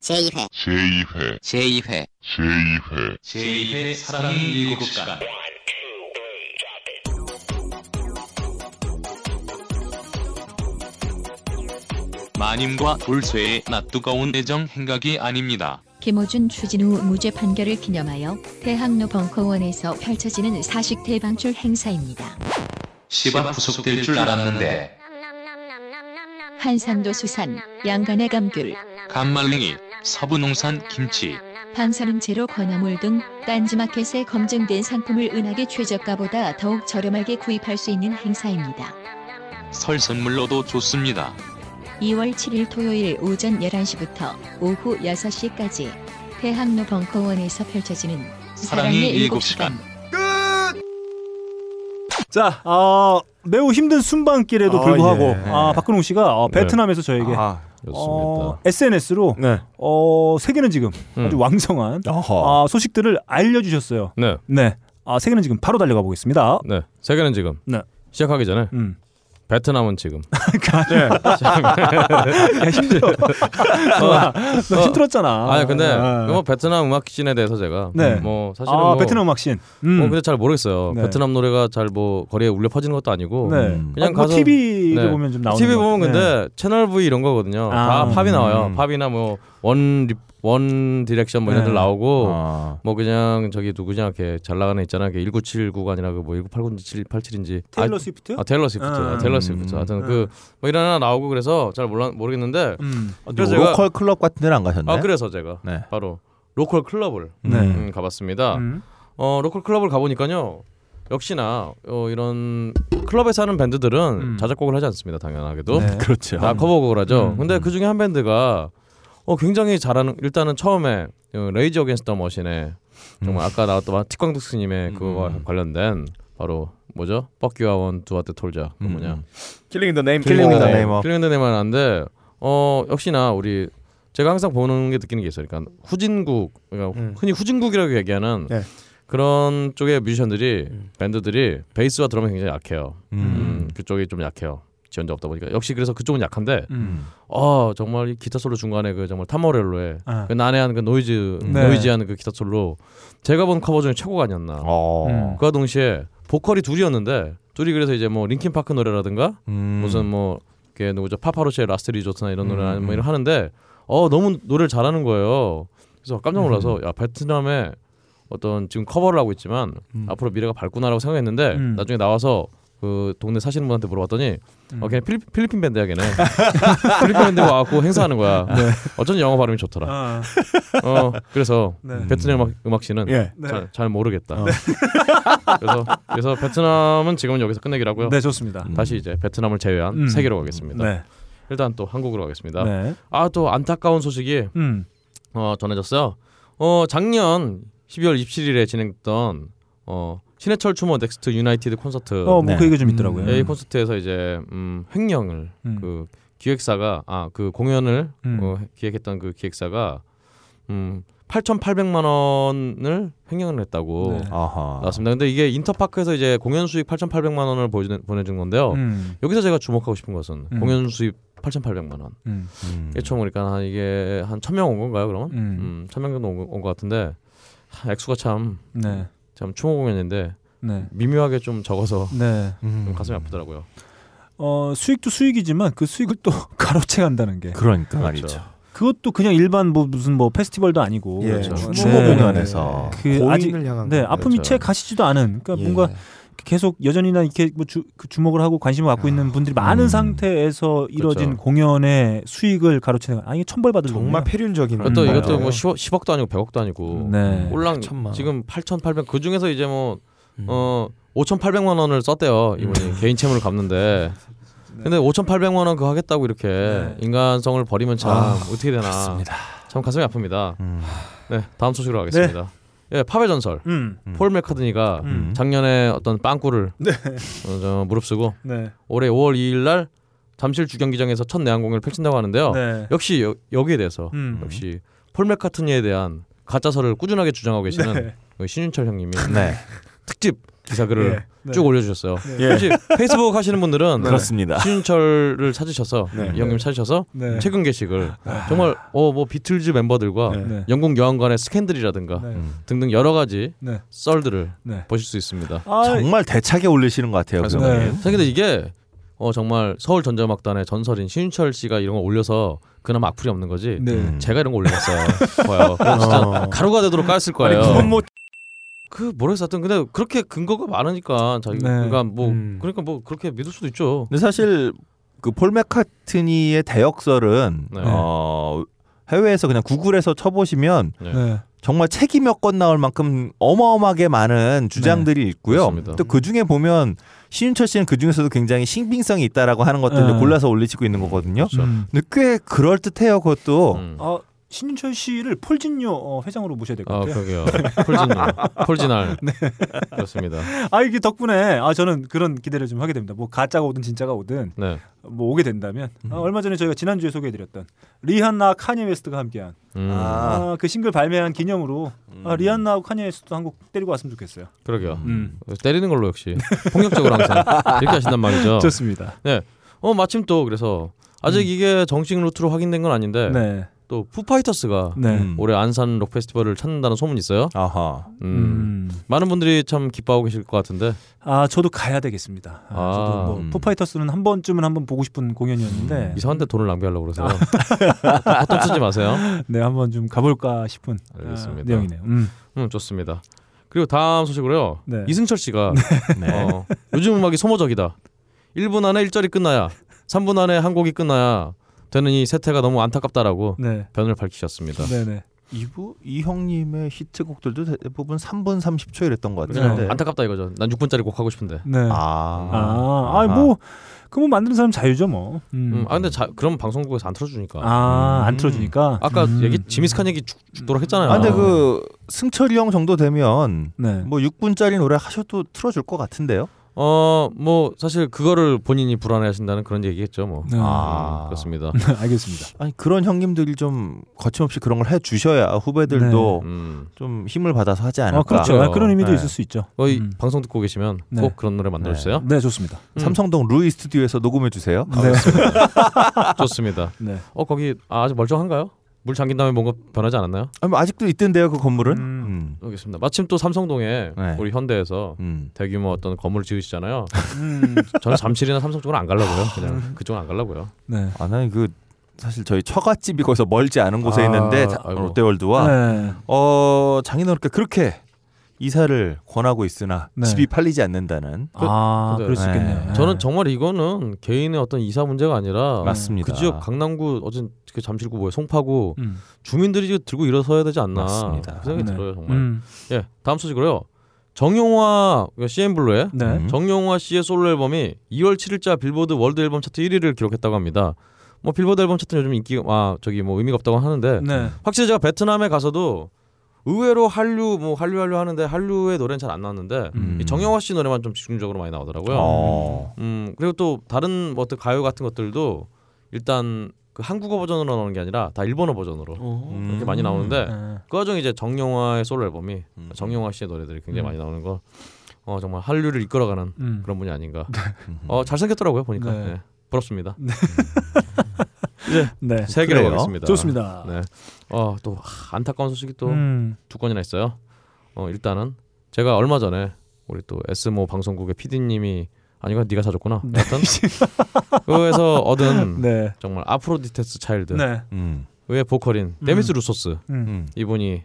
제2회. 제2회. 제2회. 제2회. 제2회 사랑은 일곱 시간. 마님과 돌쇠의 낯뜨거운 애정 행각이 아닙니다. 김호준 추진우 무죄 판결을 기념하여 대학로 벙커원에서 펼쳐지는 사식 대방출 행사입니다. 시바 구속될 줄 알았는데 한산도 수산, 양간의 감귤, 감말랭이, 서부농산 김치, 방사능 제로 건어물 등 딴지마켓에 검증된 상품을 은하계 최저가보다 더욱 저렴하게 구입할 수 있는 행사입니다. 설 선물로도 좋습니다. 2월 7일 토요일 오전 11시부터 오후 6시까지 대학로 벙커원에서 펼쳐지는 사랑의 일곱 시간. 자, 어, 매우 힘든 순방길에도 아, 불구하고 예. 아, 박근홍 씨가 어, 네. 베트남에서 저에게 아, 어, SNS로 네. 어, 세계는 지금 음. 아주 왕성한. 아, 소식들을 알려주셨어요. 네. 네, 아, 세계는 지금 바로 달려가 보겠습니다. 네. 세계는 지금 네. 시작하기 전에 음. 베트남은 지금 야, 힘들어. 너, 너 힘들었잖아. 아니 근데 아, 뭐 베트남 음악 씬에 대해서 제가 네. 뭐 사실은 아, 뭐, 베트남 음악신. 음. 뭐 근데 잘 모르겠어요. 네. 베트남 노래가 잘 뭐 거리에 울려 퍼지는 것도 아니고 네. 음. 그냥 아, 뭐 가서 TV를 네. 보면 좀 나오는 TV 것 보면. 근데 네. 채널 V 이런 거거든요. 아. 다 팝이 나와요. 음. 팝이나 뭐 원 원 디렉션 뭐 이런 네. 들 나오고 아. 뭐 그냥 저기 누구냐 이렇게 잘 나가는 애 있잖아. 1979가 아니라 그 뭐 1989인지 787인지 테일러 스위프트? 아 테일러 스위프트. 아. 아, 테일러 스위프트. 하여튼 음. 그뭐 이런 하나 나오고 그래서 잘 몰라 모르겠는데 음. 그래서 제가 local 클럽 같은 데는 안 가셨네. 아 그래서 제가 네. 바로 로컬 클럽을 네. 음, 가봤습니다. 음. 어 로컬 클럽을 가보니까요. 역시나 어, 이런 클럽에서 하는 밴드들은 음. 자작곡을 하지 않습니다. 당연하게도 네. 그렇죠. 다 커버곡을 하죠. 음. 근데 그 중에 한 밴드가 어, 굉장히 잘하는 일단은 처음에 어, 레이지 어게인스트 더 머신의 정말 아까 나왔던 티광독스님의 그거와 음. 관련된 바로 뭐죠? 뻑규아원 두아트 톨자 그 뭐냐 음. 킬링 더 네임 the Name of. 킬링 더 네임은 한데 어 역시나 우리 제가 항상 보는 게 느끼는 게 있어요. 그러니까 후진국 그러니까 음. 흔히 후진국이라고 얘기하는 네. 그런 쪽의 뮤지션들이 밴드들이 베이스와 드럼이 굉장히 약해요. 음. 음, 그쪽이 좀 약해요. 지원자 없다 보니까 역시 그래서 그쪽은 약한데 음. 어 정말 이 기타 솔로 중간에 그 정말 톰 모렐로의 아. 그 난해한 그 노이즈 네. noisy한 그 기타 솔로 제가 본 커버 중에 최고가 아니었나. 어. 음. 그와 동시에 보컬이 둘이었는데 둘이 그래서 이제 뭐 링킨 파크 노래라든가 음. 무슨 뭐 이게 누구죠 파파로치의 Last Resort나 이런 노래 음. 뭐 이런 하는데 어 너무 노래를 잘하는 거예요. 그래서 깜짝 놀라서 음. 야 베트남에 어떤 지금 커버를 하고 있지만 음. 앞으로 미래가 밝구나라고 생각했는데 음. 나중에 나와서 그 동네 사시는 분한테 물어봤더니 음. 어 그냥 필리핀, 필리핀 밴드야 걔네 필리핀 밴드 와갖고 행사하는 거야 어쩐지 영어 발음이 좋더라 아. 어 그래서 네. 베트남 음악, 음악 씨는 예. 네. 잘, 잘 모르겠다 그래서 그래서 베트남은 지금은 여기서 끝내기라고요 네, 좋습니다. 음. 다시 이제 베트남을 제외한 음. 세계로 가겠습니다 네. 일단 또 한국으로 가겠습니다 네. 아또 안타까운 소식이 음. 어, 전해졌어요. 어, 작년 12월 27일에 진행됐던 어, 신해철 추모 넥스트 유나이티드 콘서트 어, 뭐 네. 그 얘기 좀 있더라고요. 이 콘서트에서 이제 음, 횡령을 음. 그 기획사가 아 그 공연을 음. 어, 기획했던 그 기획사가 음 8,800만 원을 횡령을 했다고 네. 아하. 나왔습니다. 근데 이게 인터파크에서 이제 공연 수익 8,800만 원을 보내준 건데요. 음. 여기서 제가 주목하고 싶은 것은 음. 공연 수입 8,800만 원. 음. 음. 이게 총 보니까 한 이게 한 1,000명 온 건가요, 그러면? 음. 음, 1,000명 정도 온 것 같은데 하, 액수가 참, 네. 참 추모 공연인데 네. 미묘하게 좀 적어서 네. 음. 좀 가슴이 아프더라고요. 어, 수익도 수익이지만 그 수익을 또 가로채 간다는 게 그러니까 그렇죠. 말이죠. 그것도 그냥 일반 뭐 무슨 뭐 페스티벌도 아니고 예. 그렇죠. 네. 추모 공연에서 그 아직 고인을 향한 네, 거. 아픔이 그렇죠. 채 가시지도 않은 그러니까 예. 뭔가 계속 여전히나 이렇게 뭐 주, 그 주목을 하고 관심을 갖고 있는 분들이 많은 음. 상태에서 이뤄진 그렇죠. 공연의 수익을 가로채는 아 이게 천벌 받을 정말 폐륜적인 이것도 음, 이것도. 뭐 10억, 10억도 아니고 100억도 아니고 네. 꼴랑 8천만. 지금 8,800. 그 중에서 이제 뭐 음. 어, 5,800만 원을 썼대요. 이분이 개인 채무를 갚는데. 근데 5,800만 원 그거 하겠다고 이렇게 네. 인간성을 버리면 참 아, 어떻게 되나. 그렇습니다. 참 가슴이 아픕니다. 음. 네, 다음 소식으로 가겠습니다. 예, 팝의 전설. 음. 음. 폴 맥카드니가 음. 작년에 어떤 빵꾸를 어, 저 무릅쓰고 네. 올해 5월 2일 날 잠실 주경기장에서 첫 내한 공연을 펼친다고 하는데요. 네. 역시 여, 여기에 대해서 음. 역시 폴 맥카트니에 대한 가짜설을 꾸준하게 주장하고 계시는 네. 그 신윤철 형님이 네. 특집 기사 글을 예, 네. 쭉 올려주셨어요. 예. 혹시 페이스북 하시는 분들은 그렇습니다. 신윤철을 찾으셔서 네. 이 형님 찾으셔서 네. 최근 게시글 정말 어 뭐 비틀즈 멤버들과 네. 네. 영국 여왕관의 스캔들이라든가 네. 음. 등등 여러 가지 네. 썰들을 네. 보실 수 있습니다. 아, 정말 대차게 올리시는 것 같아요. 그래서 그분이. 네. 근데 이게 어 정말 서울 전자음악단의 전설인 신윤철 씨가 이런 거 올려서 그나마 악플이 없는 거지. 네. 음. 제가 이런 거 올려봤어요. 진짜 어. 가루가 되도록 까였을 거예요. 아니, 뭐그 뭐래서 하여튼 근데 그렇게 근거가 많으니까 자기 네. 그러니까 뭐 음. 그러니까 뭐 그렇게 믿을 수도 있죠. 근데 사실 그 폴 맥카트니의 대역설은 네. 어 해외에서 그냥 구글에서 쳐보시면 네. 네. 정말 책이 몇 권 나올 만큼 어마어마하게 많은 주장들이 있고요. 그렇습니다. 또그 중에 보면 신윤철 씨는 그 중에서도 굉장히 신빙성이 있다라고 하는 것들을 네. 골라서 올리시고 있는 거거든요. 그렇죠. 음. 근데 꽤 그럴 듯해요. 그것도 음. 아, 신윤철 씨를 폴진요 어, 회장으로 모셔야 될것아 같아요. 그러게요. 폴진날, 폴진날. 그렇습니다. 아 이게 덕분에 아 저는 그런 기대를 좀 하게 됩니다. 뭐 가짜가 오든 진짜가 오든 네. 뭐 오게 된다면 아, 얼마 전에 저희가 지난주에 소개해 드렸던 리한나 카니 웨스트가 함께한 음. 아, 그 싱글 발매한 기념으로 아, 리한나하고 카니 웨스트도 한국 데리고 왔으면 좋겠어요. 그러게요. 음. 때리는 걸로 역시 폭력적으로 항상 이렇게 하신단 말이죠. 좋습니다. 어 마침 또 그래서 아직 이게 정식 루트로 확인된 건 아닌데 네. 또 푸파이터스가 네. 음. 올해 안산 록 페스티벌을 찾는다는 소문이 있어요. 아하. 음. 음. 많은 분들이 참 기뻐하고 계실 것 같은데. 아 저도 가야 되겠습니다. 아, 아, 저도 뭐 음. 포파이터스는 한 번쯤은 한번 보고 싶은 공연이었는데 이상한데 돈을 낭비하려고 그러세요. 아. 헛돈 쓰지 마세요. 네 한번 좀 가볼까 싶은 알겠습니다. 아, 내용이네요. 음. 음 좋습니다. 그리고 다음 소식으로요. 네. 이승철 씨가 네. 어, 요즘 음악이 소모적이다. 1분 안에 1절이 끝나야 3분 안에 한 곡이 끝나야 되는 이 세태가 너무 안타깝다라고 네. 변을 밝히셨습니다. 네네. 이부 이 형님의 히트곡들도 대부분 3분 30초 이랬던 것 네. 같은데. 안타깝다 이거죠. 난 6분짜리 곡 하고 싶은데. 네. 아. 아, 아, 뭐, 그뭐 만드는 사람 자유죠 뭐. 음. 음, 아 근데 자, 그럼 방송국에서 안 틀어주니까. 아, 안 음. 틀어주니까. 아까 음. 얘기 지미스칸 얘기 죽, 죽도록 했잖아요. 아, 근데 그 승철이 형 정도 되면 네. 뭐 6분짜리 노래 하셔도 틀어줄 것 같은데요. 어 뭐 사실 그거를 본인이 불안해하신다는 그런 얘기겠죠 뭐. 네. 아. 음, 그렇습니다. 알겠습니다. 아니 그런 형님들이 좀 거침없이 그런 걸 해 주셔야 후배들도 음. 좀 힘을 받아서 하지 않을까. 아, 그렇죠. 그래요. 그런 의미도 네. 있을 수 있죠. 거의 음. 방송 듣고 계시면 네. 꼭 그런 노래 만들어 주세요. 네, 좋습니다. 음. 삼성동 루이 스튜디오에서 녹음해 주세요. 네. 좋습니다. 네. 어 거기 아, 아직 멀쩡한가요? 물 잠긴 다음에 뭔가 변하지 않았나요? 아니, 뭐 아직도 있던데요 그 건물은. 음. 음. 알겠습니다. 마침 또 삼성동에 네. 우리 현대에서 음. 대규모 어떤 건물 을 지으시잖아요. 음. 저는 잠실이나 삼성 쪽으로 안 가려고요. 그냥 그쪽은 안 가려고요. 네. 아 나는 그 사실 저희 처갓집이 거기서 멀지 않은 곳에 아, 있는데 자-. 롯데월드와 네. 어 장인어른께 그렇게 이사를 권하고 있으나 네. 집이 팔리지 않는다는 아, 근데- 그럴 수 있겠네요. 네. 저는 정말 이거는 개인의 어떤 이사 문제가 아니라 맞습니다. 그 지역 강남구 어진 그 잠실구 뭐에 송파구 음. 주민들이 들고 일어서야 되지 않나 맞습니다. 그 생각이 네. 들어요 정말. 음. 예 다음 소식으로요. 정용화 CNBLUE의 네. 음. 정용화 씨의 솔로 앨범이 2월 7일자 빌보드 월드 앨범 차트 1위를 기록했다고 합니다. 뭐 빌보드 앨범 차트는 요즘 인기 아 저기 뭐 의미가 없다고 하는데 네. 확실히 제가 베트남에 가서도 의외로 한류 뭐 한류 한류 하는데 한류의 노래는 잘 안 나왔는데 음. 이 정영화 씨 노래만 좀 집중적으로 많이 나오더라고요. 어. 음 그리고 또 다른 뭐 어떤 가요 같은 것들도 일단 그 한국어 버전으로 나오는 게 아니라 다 일본어 버전으로 음. 이렇게 많이 나오는데 네. 그 와중에 이제 정영화의 솔로 앨범이 음. 정영화 씨의 노래들이 굉장히 음. 많이 나오는 거. 어 정말 한류를 이끌어가는 음. 그런 분이 아닌가. 음. 어 잘생겼더라고요 보니까. 네. 네. 부럽습니다. 네. 세 개로 그래요? 가겠습니다. 좋습니다. 네. 어또 아, 안타까운 소식이 또두 음. 건이나 있어요. 어 일단은 제가 얼마 전에 우리 또 S모 방송국의 PD님이 아니가 네가 사줬구나. 네. 하여튼 그에서 얻은 네. 정말 아프로디테스 차일드 네. 음. 의 보컬인 음. 데미스 루소스 음. 음. 이분이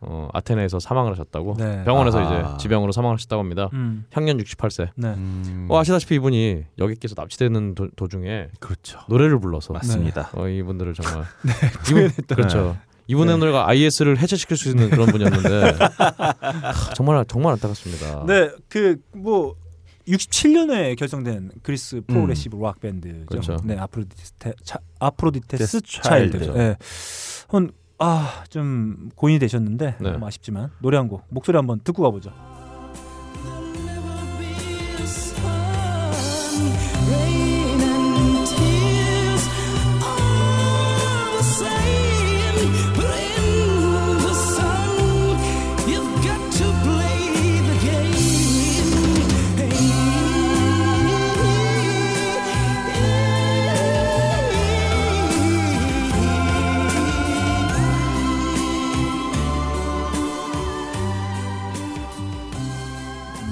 어, 아테네에서 사망을 하셨다고 네. 병원에서 아하. 이제 지병으로 사망하셨다고 합니다. 음. 향년 68세. 네. 음. 어, 아시다시피 이분이 여객기에서 납치되는 도, 도중에 그렇죠. 노래를 불러서 맞습니다. 어, 이분들을 정말 네, 이분 그렇죠. 이분의 네. 노래가 IS를 해체시킬 수 있는 그런 분이었는데 하, 정말 정말 안타깝습니다. 네, 그 뭐 67년에 결성된 그리스 progressive rock 밴드죠. 그렇죠. 네, 아프로디테 차, 아프로디테스 데스 차일드. 차일드. 네. 한 아, 좀 고인이 되셨는데 네. 좀 아쉽지만 노래 한 곡 목소리 한번 듣고 가보죠.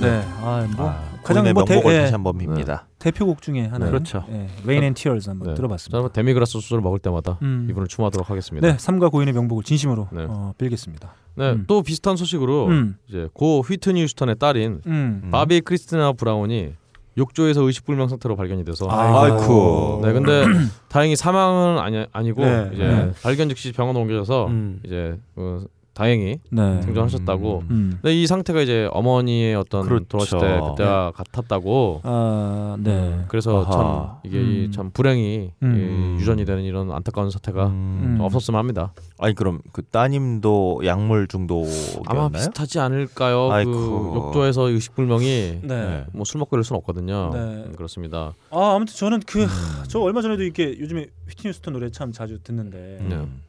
네. 아, 뭐 아, 가장 뭐 대- 명복을 예. 다시 한번 빕니다. 대표곡 중에 하나. 네. 그렇죠. 예. Rain and Tears 한번 네. 들어봤습니다. 저는 데미그라스 소스를 먹을 때마다 음. 이분을 추모하도록 하겠습니다. 네, 삼가 고인의 명복을 진심으로 네. 어, 빌겠습니다. 네, 음. 또 비슷한 소식으로 음. 이제 고 휘트니 휴스턴의 딸인 음. 음. 바비 크리스티나 브라운이 욕조에서 의식불명 상태로 발견이 돼서 아이쿠. 네, 근데 다행히 사망은 아니 아니고 네, 이제 네. 발견 즉시 병원으로 옮겨져서 음. 이제 어, 다행히 네. 생존하셨다고. 음. 근데 이 상태가 이제 어머니의 어떤 그렇죠. 돌아가실 때 그때와 같았다고. 아, 네. 그래서 아하. 참 이게 음. 참 불행이 음. 이 유전이 되는 이런 안타까운 사태가 음. 음. 없었으면 합니다. 아니 그럼 그 따님도 약물 중독이었나요? 아마 비슷하지 않을까요? 아이쿠. 그 욕조에서 의식불명이 네. 뭐술 먹고 이럴 수는 없거든요. 네. 음, 그렇습니다. 아, 아무튼 저는 그 음. 저 얼마 전에도 이렇게 요즘에 휘트니 휴스턴 노래 참 자주 듣는데 네. 음.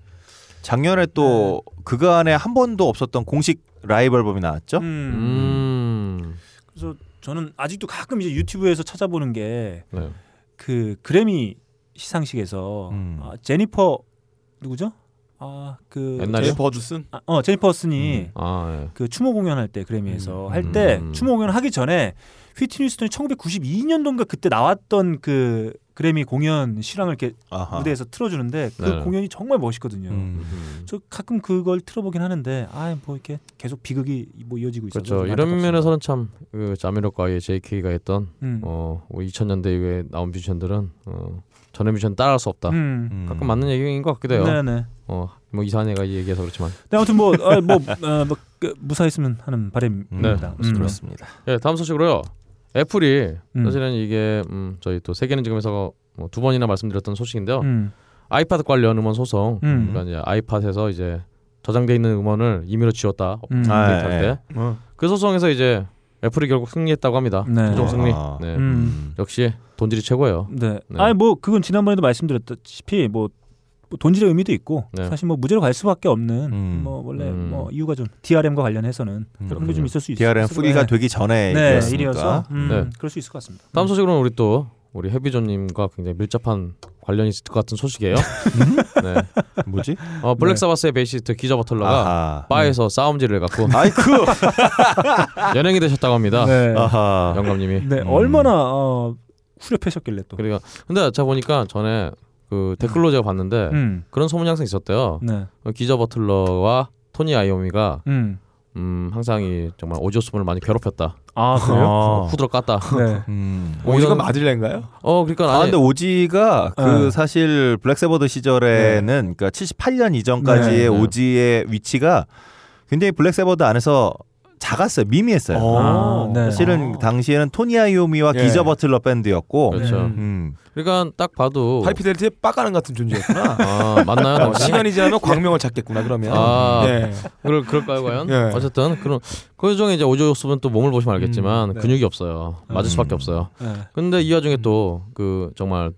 작년에 또 그간에 한 번도 없었던 공식 라이브 앨범이 나왔죠. 음. 음. 그래서 저는 아직도 가끔 이제 유튜브에서 찾아보는 게 네. 그 그래미 시상식에서 음. 아, 제니퍼 누구죠? 아그 옛날에? 제니퍼 허드슨 아, 어 제니퍼 허슨이 음. 아, 예. 그 추모 공연할 때 그래미에서 음. 할때 음. 추모 공연 하기 전에 휘트니 휴스턴이 1992년도인가 그때 나왔던 그 그래미 공연 실황을 이렇게 아하. 무대에서 틀어주는데 그 네. 공연이 정말 멋있거든요. 음. 음. 저 가끔 그걸 틀어보긴 하는데 아뭐 이렇게 계속 비극이 뭐 이어지고 있어서 그렇죠. 좀 이런. 면에서는 참그 자미로과의 JK가 했던 음. 어 2000년대 이후에 나온 뮤지션들은 어 전에 뮤지션 따라할 수 없다. 음. 음. 가끔 맞는 얘기인 것 같기도 해요. 네네. 어뭐 이상한 애가 얘기해서 그렇지만. 네, 아무튼 뭐, 아, 뭐, 어, 뭐 그, 무사했으면 하는 바람입니다. 네, 음. 그렇습니다. 예, 다음 소식으로요. 애플이 음. 사실은 이게 음, 저희 또 세계는 지금에서 뭐 두 번이나 말씀드렸던 소식인데요. 음. 아이팟 관련 음원 소송. 음. 그러니까 이제 아이팟에서 이제 저장돼 있는 음원을 임의로 지웠다. 음. 아, 업데이트할 예. 때. 어. 그 소송에서 이제 애플이 결국 승리했다고 합니다. 네. 최종 승리. 아. 네. 음. 역시 돈질이 최고예요. 네. 네. 아니 뭐 그건 지난번에도 말씀드렸다시피 뭐, 뭐 돈질의 의미도 있고 네. 사실 뭐 무죄로 갈 수밖에 없는 음. 뭐 원래 음. 뭐 이유가 좀 DRM과 관련해서는 음. 그런 게 좀 있을 수 있어요. DRM 프리가 되기 전에 네. 일이어서 음, 네. 그럴 수 있을 것 같습니다. 다음 소식으로는 우리 또 우리 해비존님과 굉장히 밀접한 관련이 있을 것 같은 소식이에요. 네. 뭐지? 어, 블랙 사바스의 베이시스트 기저 버틀러가 아하. 바에서 싸움질을 해갖고 아이쿠. 연행이 되셨다고 합니다. 네. 아하. 영감님이. 네. 음. 얼마나 어, 후려패셨길래 또. 그러니까 근데 제가 보니까 전에 그 댓글로 제가 봤는데 음. 그런 소문이 항상 있었대요. 네. 어, 기저 버틀러와 토니 아이오미가 음. 음, 항상 이 정말 오지 오스본을 많이 괴롭혔다. 아 그래요? 어. 후드러 깠다. 네. 음. 뭐 오지가 이런- 마들렌가요? 어 그러니까 아 아니, 근데 오지가 그 네. 사실 블랙 사바스 시절에는 그러니까 78년 이전까지의 네. 오지의 위치가 굉장히 블랙 사바스 안에서 작았어요. 미미했어요. 아, 네. 사실은 당시에는 토니 아이오미와 예. 기저 버틀러 밴드였고 그렇죠. 음. 음. 그러니까 딱 봐도 하이피델리티의 빡가는 같은 존재였구나. 아 맞나요? 어? 시간이 지나면 광명을 찾겠구나 그러면. 아. 예. 그럴 그럴까요 과연? 예. 어쨌든 그런 그 중에 이제 오지 오스본은 또 몸을 보시면 알겠지만 음, 네. 근육이 없어요. 맞을 음. 수밖에 없어요. 네. 근데 이 와중에 또 그 정말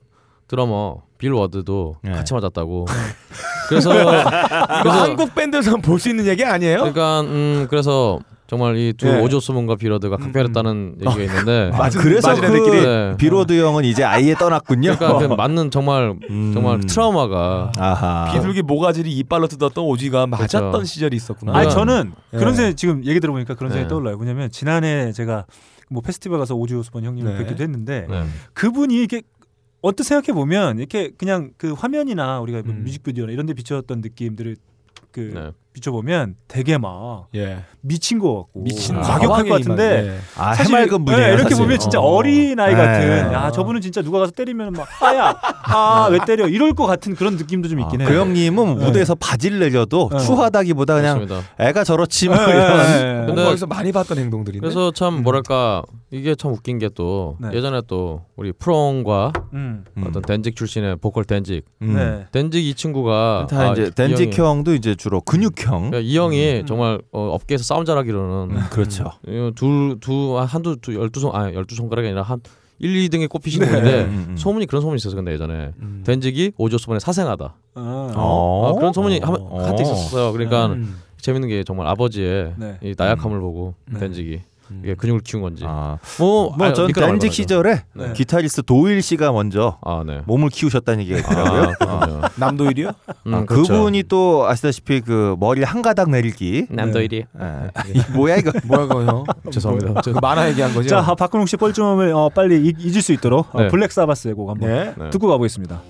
드러머 빌 워드도 네. 같이 맞았다고. 그래서 이거 그래서 한국 밴드에서는 볼수 있는 얘기 아니에요? 그러니까 음 그래서 정말 이두 예. 오지 오스본과 빌 워드가 각별했다는 얘기가 있는데 아, 그래서 그. 네. 빌 워드 형은 이제 아예 떠났군요. 그러니까 그 맞는 정말 음. 정말 트라우마가 아하. 비둘기 모가지를 이빨로 뜯었던 오지가 맞았던 그렇죠. 시절이 있었구나. 아니 그러니까- 저는 예. 그런 생각 지금 얘기 들어보니까 그런 생각이 네. 떠올라요. 뭐냐면 지난해 제가 뭐 페스티벌 가서 오지 오스본 형님을 네. 뵙기도 했는데 네. 그분이 이렇게 어떻게 생각해 보면 이렇게 그냥 그 화면이나 우리가 뭐 음. 뮤직비디오나 이런 데 비춰졌던 느낌들을 그 네. 비춰보면 되게 막 예. 미친 것 같고 미친 과격할 과격한 것 같은데 아, 사실 해맑은 분이에요. 네, 이렇게 사실. 보면 진짜 어. 어린 아이 네. 같은 야 저분은 진짜 누가 가서 때리면 막 아야 아 왜 때려 이럴 것 같은 그런 느낌도 좀 있긴 아, 해요. 그 형님은 네. 무대에서 바지를 내려도 네. 추하다기보다 그냥 그렇습니다. 애가 저렇지 뭐 네, 이런. 뭔가 근데- 어디서 많이 봤던 행동들인데. 그래서 참 음. 뭐랄까 이게 참 웃긴 게또 네. 예전에 또 우리 프롱과 음. 음. 어떤 덴직 출신의 보컬 덴직 음. 네. 덴직 이 친구가 다 아, 이제 이 덴직 형이- 형도 이제 주로 근육형. 그러니까 이 형이 음. 정말 어, 업계에서 싸움 잘하기로는 음, 그렇죠. 둘두 한두 두 열두 손 아니 열두 손가락이 아니라 한 1, 2등에 꼽히신 네. 분인데 음, 음. 소문이 그런 소문이 있었어요. 근데 예전에 음. 덴직이 오조스본에 사생하다. 아. 어. 아, 그런 소문이 한, 어. 한때 있었어요. 그러니까 음. 재밌는 게 정말 아버지의 네. 이 나약함을 보고 네. 덴직이 이게 근육을 키운 건지. 아, 뭐, 뭐전 미끄러워 댄직 말고 시절에 네. 기타리스트 도일 씨가 먼저 아, 네. 몸을 키우셨다는 얘기가 있더라고요. 아. 남도일이요? 음, 아, 그렇죠. 그분이 또 아시다시피 그 머리 한 가닥 내리기. 남도일이. 예. 이 뭐야 이거? 뭐야 그거 형? 죄송합니다. 그 만화 얘기한 거죠? 자 박근홍 씨 뻘쭘함을 어, 빨리 잊, 잊을 수 있도록 어, 네. 블랙 사바스의 곡 한번 네. 네. 듣고 가보겠습니다.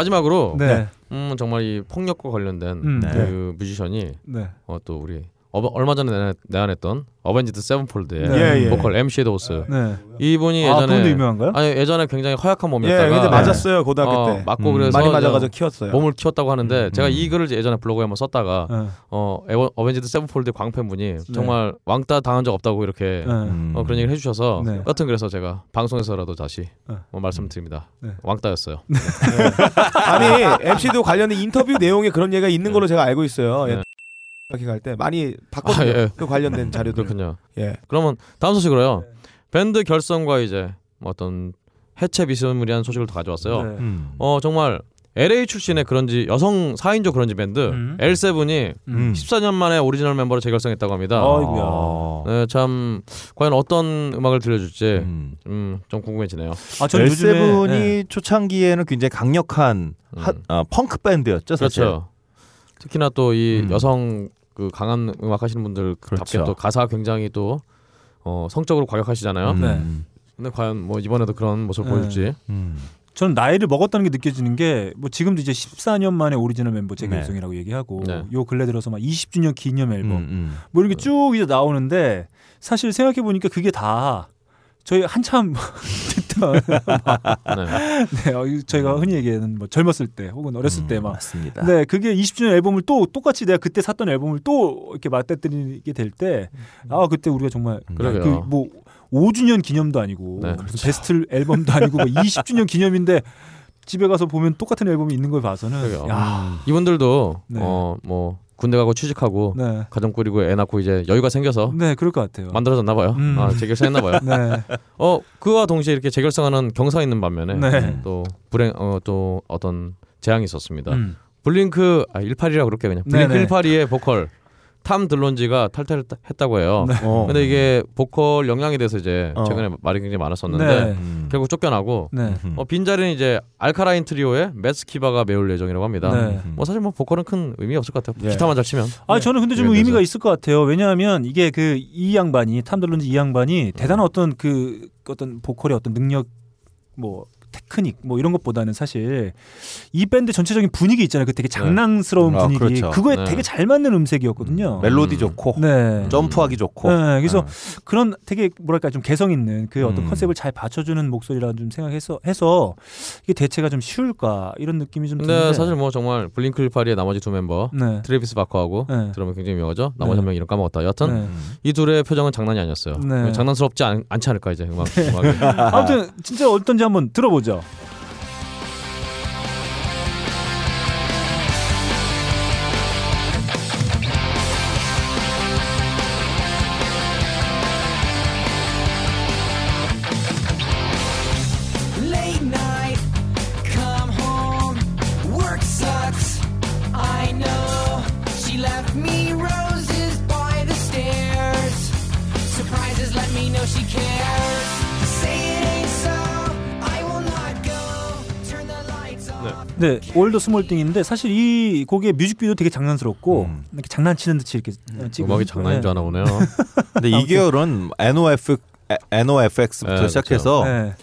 마지막으로 네. 음, 정말 이 폭력과 관련된 음, 그 뮤지션이 네. 어, 또 우리 어, 얼마 전에 내한- 내한했던 어벤지드 세븐폴드의 네. 예, 예. 보컬 M 섀도우스 네. 이분이 아, 예전에 그분도 유명한가요? 아니 예전에 굉장히 허약한 예, 몸이었다가 근데 맞았어요 고등학교 어, 때. 맞고 음. 그래서 많이 맞아가지고 키웠어요. 몸을 키웠다고 하는데 음. 제가 이 글을 예전에 블로그에 한번 썼다가 네. 어 어벤지드 세븐폴드 광팬분이 정말 왕따 당한 적 없다고 이렇게 네. 음. 어, 그런 얘기를 해주셔서 네. 여튼 그래서 제가 방송에서라도 다시 네. 어, 말씀드립니다. 네. 왕따였어요. 아니 M 섀도우스 관련된 인터뷰 내용에 그런 얘기가 있는 걸로 제가 알고 있어요. 네. 이렇게 갈 때 많이 봤거든요. 아, 예. 그 관련된 자료들. 그렇군요. 예. 그러면 다음 소식으로요. 밴드 결성과 이제 뭐 어떤 해체 비스무리한 소식을 더 가져왔어요. 네. 음. 어 정말 LA 출신의 그런지 여성 4인조 그런지 밴드 음. L7이 음. 14년 만에 오리지널 멤버로 재결성했다고 합니다. 어. 네, 참 과연 어떤 음악을 들려줄지 음. 음, 좀 궁금해지네요. 아, 전 요즘에 L7이 네. 초창기에는 굉장히 강력한 하- 음. 어, 펑크 밴드였죠, 사실. 그렇죠. 특히나 또이 음. 여성 그 강한 음악 하시는 분들 답게 그렇죠. 또 가사 굉장히 또 어, 성적으로 과격하시잖아요. 음. 네. 근데 과연 뭐 이번에도 그런 모습을 네. 보여줄지. 음. 저는 나이를 먹었다는 게 느껴지는 게 뭐 지금도 이제 14년 만에 오리지널 멤버 재결성이라고 얘기하고 네. 요 근래 들어서 막 20주년 기념 앨범 음, 음. 뭐 이렇게 쭉 이제 나오는데 사실 생각해 보니까 그게 다 저희 한참 듣던 네. 네, 어, 이 저희가 흔히 얘기하는 뭐 젊었을 때 혹은 어렸을 음, 때막 맞습니다. 네, 그게 20주년 앨범을 또 똑같이 내가 그때 샀던 앨범을 또 이렇게 맞대뜨리게 될 때 아 그때 우리가 정말 음. 그뭐 5주년 기념도 아니고 네. 무슨 베스트 앨범도 아니고 뭐 20주년 기념인데 집에 가서 보면 똑같은 앨범이 있는 걸 봐서는. 야, 이분들도 네. 어뭐 군대 가고 취직하고 네, 가정 꾸리고 애 낳고 이제 여유가 생겨서 네, 그럴 것 같아요. 만들어졌나 봐요. 음. 아 재결성했나 봐요. 네, 어 그와 동시에 이렇게 재결성하는 경사 있는 반면에 네. 또 불행 어또 어떤 재앙이 있었습니다. 음. 블링크 아 18이라 그럴게 그냥 블링크 네네. 18이의 보컬 탐 들론지가 탈퇴했다고 해요. 네. 어. 근데 이게 보컬 역량에 대해서 이제 어. 최근에 말이 굉장히 많았었는데 네. 음. 결국 쫓겨나고 네. 음. 어, 빈자리는 이제 알카라인 트리오의 매스키바가 메울 예정이라고 합니다. 네. 뭐 사실 뭐 보컬은 큰 의미 없을 것 같아요. 예. 기타만 잘 치면. 아 저는 근데 좀 네, 의미가. 있을 것 같아요. 왜냐하면 이게 그 이 양반이 탐들런지 이 양반이 대단한 어떤 그 어떤 보컬의 어떤 능력 뭐 테크닉 뭐 이런 것보다는 사실 이 밴드 전체적인 분위기 있잖아요. 그 되게 장난스러운 아, 분위기. 그렇죠. 그거에 네. 되게 잘 맞는 음색이었거든요. 멜로디 음. 좋고 네. 점프하기 좋고. 네, 그래서 어. 그런 되게 뭐랄까 좀 개성 있는 그 어떤 음. 컨셉을 잘 받쳐주는 목소리라 좀 생각해서 해서 이게 대체가 좀 쉬울까 이런 느낌이 좀 근데 드는데. 사실 뭐 정말 블링크 182의 나머지 두 멤버 네. 트레비스 바커하고 네. 들으면 굉장히 유명하죠. 나머지 네. 한명 이름 까먹었다. 여하튼 네. 음. 이 둘의 표정은 장난이 아니었어요. 네. 장난스럽지 않, 않지 않을까 이제 음악. 음악이. 아무튼 진짜 어떤지 한번 들어보죠. Late 네, All the Small Things인데 사실 이 곡의 뮤직비디오 되게 장난스럽고 음. 이렇게 장난치는 듯이 이렇게 찍은 음악이 장난인 줄 아나 보네요. 근데 이 계열은 NOF NOFX부터 네, 시작해서 네.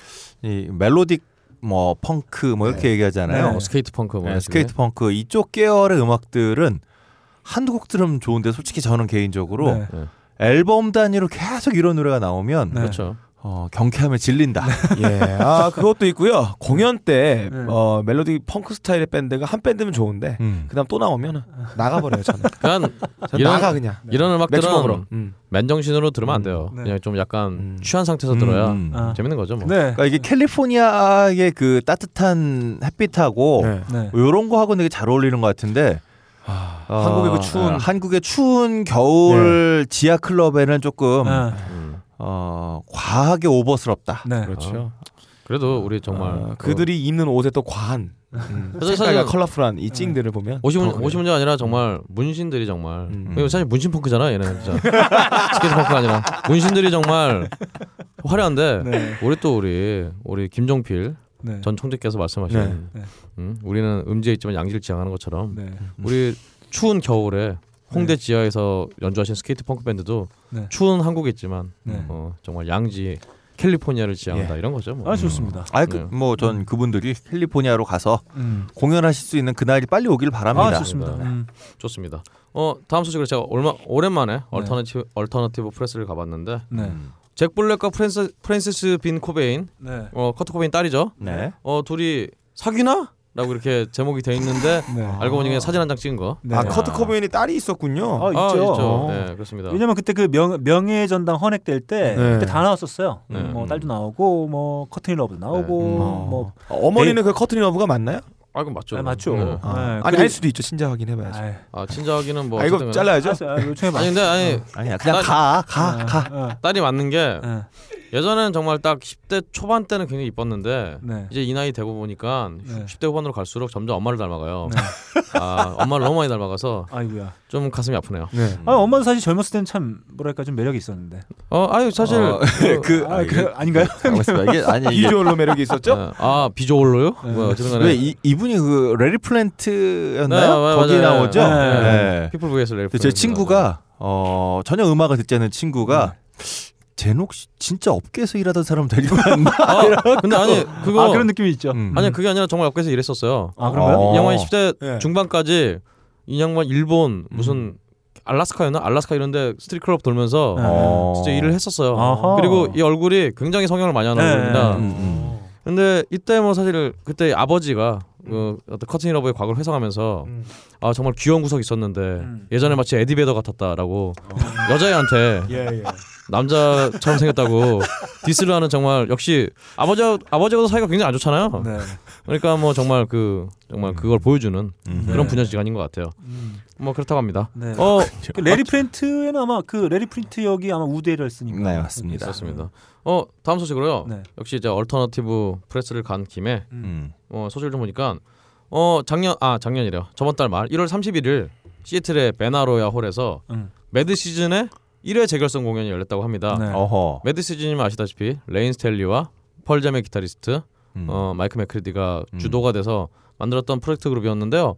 이 melodic 뭐 펑크 뭐 이렇게 얘기하잖아요. 네. 뭐 스케이트 펑크 뭐 네, 스케이트. 펑크 이쪽 계열의 음악들은 한두 곡 들으면 좋은데 솔직히 저는 개인적으로 네. 앨범 단위로 계속 이런 노래가 나오면 네. 그렇죠. 어, 경쾌하면 질린다. 예. 아, 그것도 있고요. 공연 때 네. 어, 멜로디 펑크 스타일의 밴드가 한 밴드면 좋은데 음. 그다음 또 나오면 나가 버려요, 저는. 그냥 저는 이런- 나가 그냥. 이런 맥주 먹으러. 음악들은 음. 맨정신으로 들으면 안 돼요. 네. 그냥 좀 약간 음. 취한 상태에서 들어야 음. 아. 재밌는 거죠. 뭐. 네. 그러니까 이게 캘리포니아의 그 따뜻한 햇빛하고 네. 네. 이런 거 하고 되게 잘 어울리는 것 같은데 아, 어, 한국의 그 추운 어, 한국의 추운 겨울 지하 클럽에는 조금 아, 음. 어, 과하게 오버스럽다. 네. 그렇죠. 그래도 우리 정말 아, 그 그들이 입는 옷에 또 과한 음, 그래서 색깔과 컬러풀한 이 찡들을 보면 오십 더 오십 문제가 아니라 정말 문신들이 정말 음. 이거 사실 문신 펑크잖아 얘는 진짜 스케이트 펑크가 아니라 문신들이 정말 화려한데 네. 우리 또 우리 우리 김종필 네. 전 총재께서 말씀하신 네. 네. 음, 우리는 음지에 있지만 양지를 지향하는 것처럼 네. 우리 추운 겨울에 홍대 지하에서 연주하신 스케이트 펑크 밴드도 네. 추운 한국에 있지만 네. 어, 정말 양지 캘리포니아를 지향한다 이런 거죠. 뭐. 아 좋습니다. 아, 네. 그뭐전 그분들이 캘리포니아로 가서 음. 공연하실 수 있는 그날이 빨리 오길 바랍니다. 아 좋습니다. 음. 좋습니다. 어 다음 소식으로 제가 얼마 오랜만에 네. 얼터너티브 얼터너티브 프레스를 가봤는데 네. 잭 블랙과 프랜시스, 프랜시스 빈 코베인 네. 어 커트 코베인 딸이죠. 네. 어 둘이 사귀나? 라고 이렇게 제목이 돼 있는데 네. 알고 보니 그냥 사진 한 장 찍은 거. 네. 아 커트 코베인이 딸이 있었군요. 아, 아, 있죠. 있죠. 네, 그렇습니다. 왜냐면 그때 그 명, 명예 전당 헌액될 때 네. 그때 다 나왔었어요. 네. 뭐 딸도 나오고 뭐 커트니 러브도 나오고 네. 뭐 어머니는 그 커트니 러브가 맞나요? 아, 이건 맞죠. 아, 맞죠. 네. 네. 아, 아니 그리고- 할 수도 있죠. 친자 확인 해봐야죠. 아이, 아, 친자하기는 뭐 아, 이거 잘라야죠. 아, 요청해봐. 아니 근데 아니 아니야 그냥 아, 가가 가. 어, 딸이 맞는 게 어, 예전에는 정말 딱 10대 초반 때는 굉장히 이뻤는데 네. 이제 이 나이 되고 보니까 네. 10대 후반으로 갈수록 점점 엄마를 닮아가요. 네. 아, 엄마를 너무 많이 닮아가서 아이고야. 좀 가슴이 아프네요. 네. 아, 엄마도 사실 젊었을 때는 참 뭐랄까 좀 매력이 있었는데. 어, 아유 사실 어, 그, 그 아, 그 아 닌가요? 알겠습니다. 이게 아니 이게 비주얼로 매력이 있었죠? 네. 아 비주얼로요? 네. 뭐 어쨌든 간에 왜 이, 이분이 그 레리 플랜트였나요? 네, 맞아요, 거기 맞아요. 나오죠. 네. 네. 피플 vs 레이프. 근데 제 친구가 어 전혀 음악을 듣지 않는 친구가 제녹 씨 진짜 업계에서 일하던 사람 데리고 왔나? 아, 근데 아니 그거 아 그런 느낌이 있죠. 음. 아니 그게 아니라 정말 업계에서 일했었어요. 아 그런가요? 어. 이 양반이 10대 네. 중반까지 이 양반 일본 무슨 알라스카였나? 알라스카 이런데 스트립 클럽 돌면서 네. 어. 진짜 일을 했었어요. 아하. 그리고 이 얼굴이 굉장히 성형을 많이 하는 네. 얼굴입니다. 음, 음. 근데 이때 뭐 사실 그때 아버지가 그 어떤 커트니 러브의 과거를 회상하면서 음. 아 정말 귀여운 구석이 있었는데 음. 예전에 마치 에디 베더 같았다라고 여자애한테 예, 예. 남자처럼 생겼다고 diss를 하는 정말 역시 아버지 아버지하고도 사이가 굉장히 안 좋잖아요. 네. 그러니까 뭐 정말 그 정말 그걸 보여주는 음. 그런 네. 부녀지간인 것 같아요. 음. 뭐 그렇다고 합니다. 네. 어 그 래리 플린트에는 아마 그 래리 플린트 역이 아마 우디 해럴슨이니까. 네, 맞습니다. 그렇습니다. 어 다음 소식으로요. 네. 역시 이제 얼터너티브 프레스를 간 김에 음. 어, 소식을 좀 보니까 어 작년 아 작년이래요. 저번 달 말 1월 31일 시애틀의 베나로야 홀에서 음. 매드 시즌의 1회 재결성 공연이 열렸다고 합니다. 네. 어허. 매드 시즌이면 아시다시피 레인 스테일리와 펄잼의 기타리스트 음. 어, 마이크 맥크리디가 음. 주도가 돼서 만들었던 프로젝트 그룹이었는데요.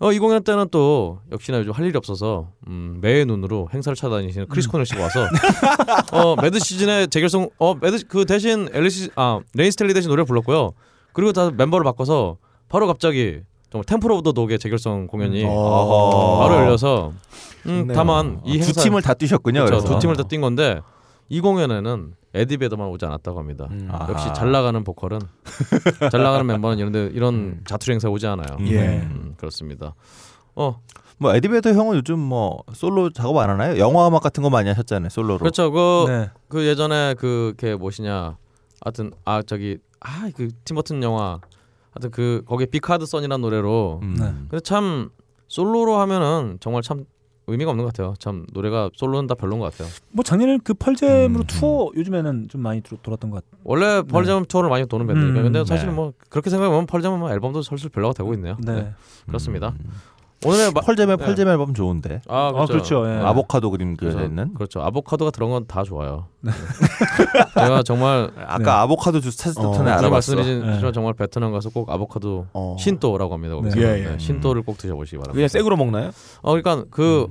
어, 이 공연 때는 또 역시나 요즘 할 일이 없어서 음, 매의 눈으로 행사를 찾아다니시는 크리스 코넬 씨가 와서 어, 매드 시즌의 재결성 어 매드 그 대신 엘리시 아 레인 스테일리 대신 노래 불렀고요. 그리고 다 멤버를 바꿔서 바로 갑자기 정말 템플 오브 더 독의 재결성 공연이 어허. 바로 열려서 음. 다만 이두 행사 팀을 다 뛰셨군요. 그렇죠. 두 팀을 다 뛴 건데 이 공연에는 에디 베더만 오지 않았다고 합니다. 음. 아. 역시 잘 나가는 보컬은 잘 나가는 멤버는 이런데 이런 음. 자투리 행사에 오지 않아요. 음. 예. 음, 그렇습니다. 어 뭐 에디 베더 형은 요즘 뭐 솔로 작업 안 하나요? 영화 음악 같은 거 많이 하셨잖아요. 솔로로. 그렇죠. 그, 네. 그 예전에 그걔 뭐시냐. 하여튼 아 저기 아 그 팀버튼 영화 하여튼 그 거기에 비카드 선이라는 노래로 음. 네. 근데 참 솔로로 하면은 정말 참 의미가 없는 것 같아요. 참 노래가 솔로는 다 별로인 것 같아요. 뭐 작년에는 그 펄잼으로 음. 투어 요즘에는 좀 많이 돌, 돌았던 것 같아요. 원래 펄잼 투어를 많이 도는 밴드니까. 음, 근데 사실 네. 뭐 그렇게 생각하면 펄잼은 뭐 앨범도 설슬 별로가 되고 있네요. 네. 네, 그렇습니다. 음. 오늘의 마... 펄잼의 네. 펄잼 앨범 좋은데. 아 아, 그렇죠. 예. 아보카도 그림 그래서- 그려 있는. 그렇죠. 아보카도가 들어간 건 다 좋아요. 네. 제가 정말 아까 네. 아보카도 주스 찾을 어, 때는 나중에 알아봤어. 네. 정말 베트남 가서 꼭 아보카도 어. 신또라고 합니다. 네. 예, 예. 네, 신또를 꼭 드셔보시기 바랍니다. 그냥 생으로 먹나요? 어, 그러니까 그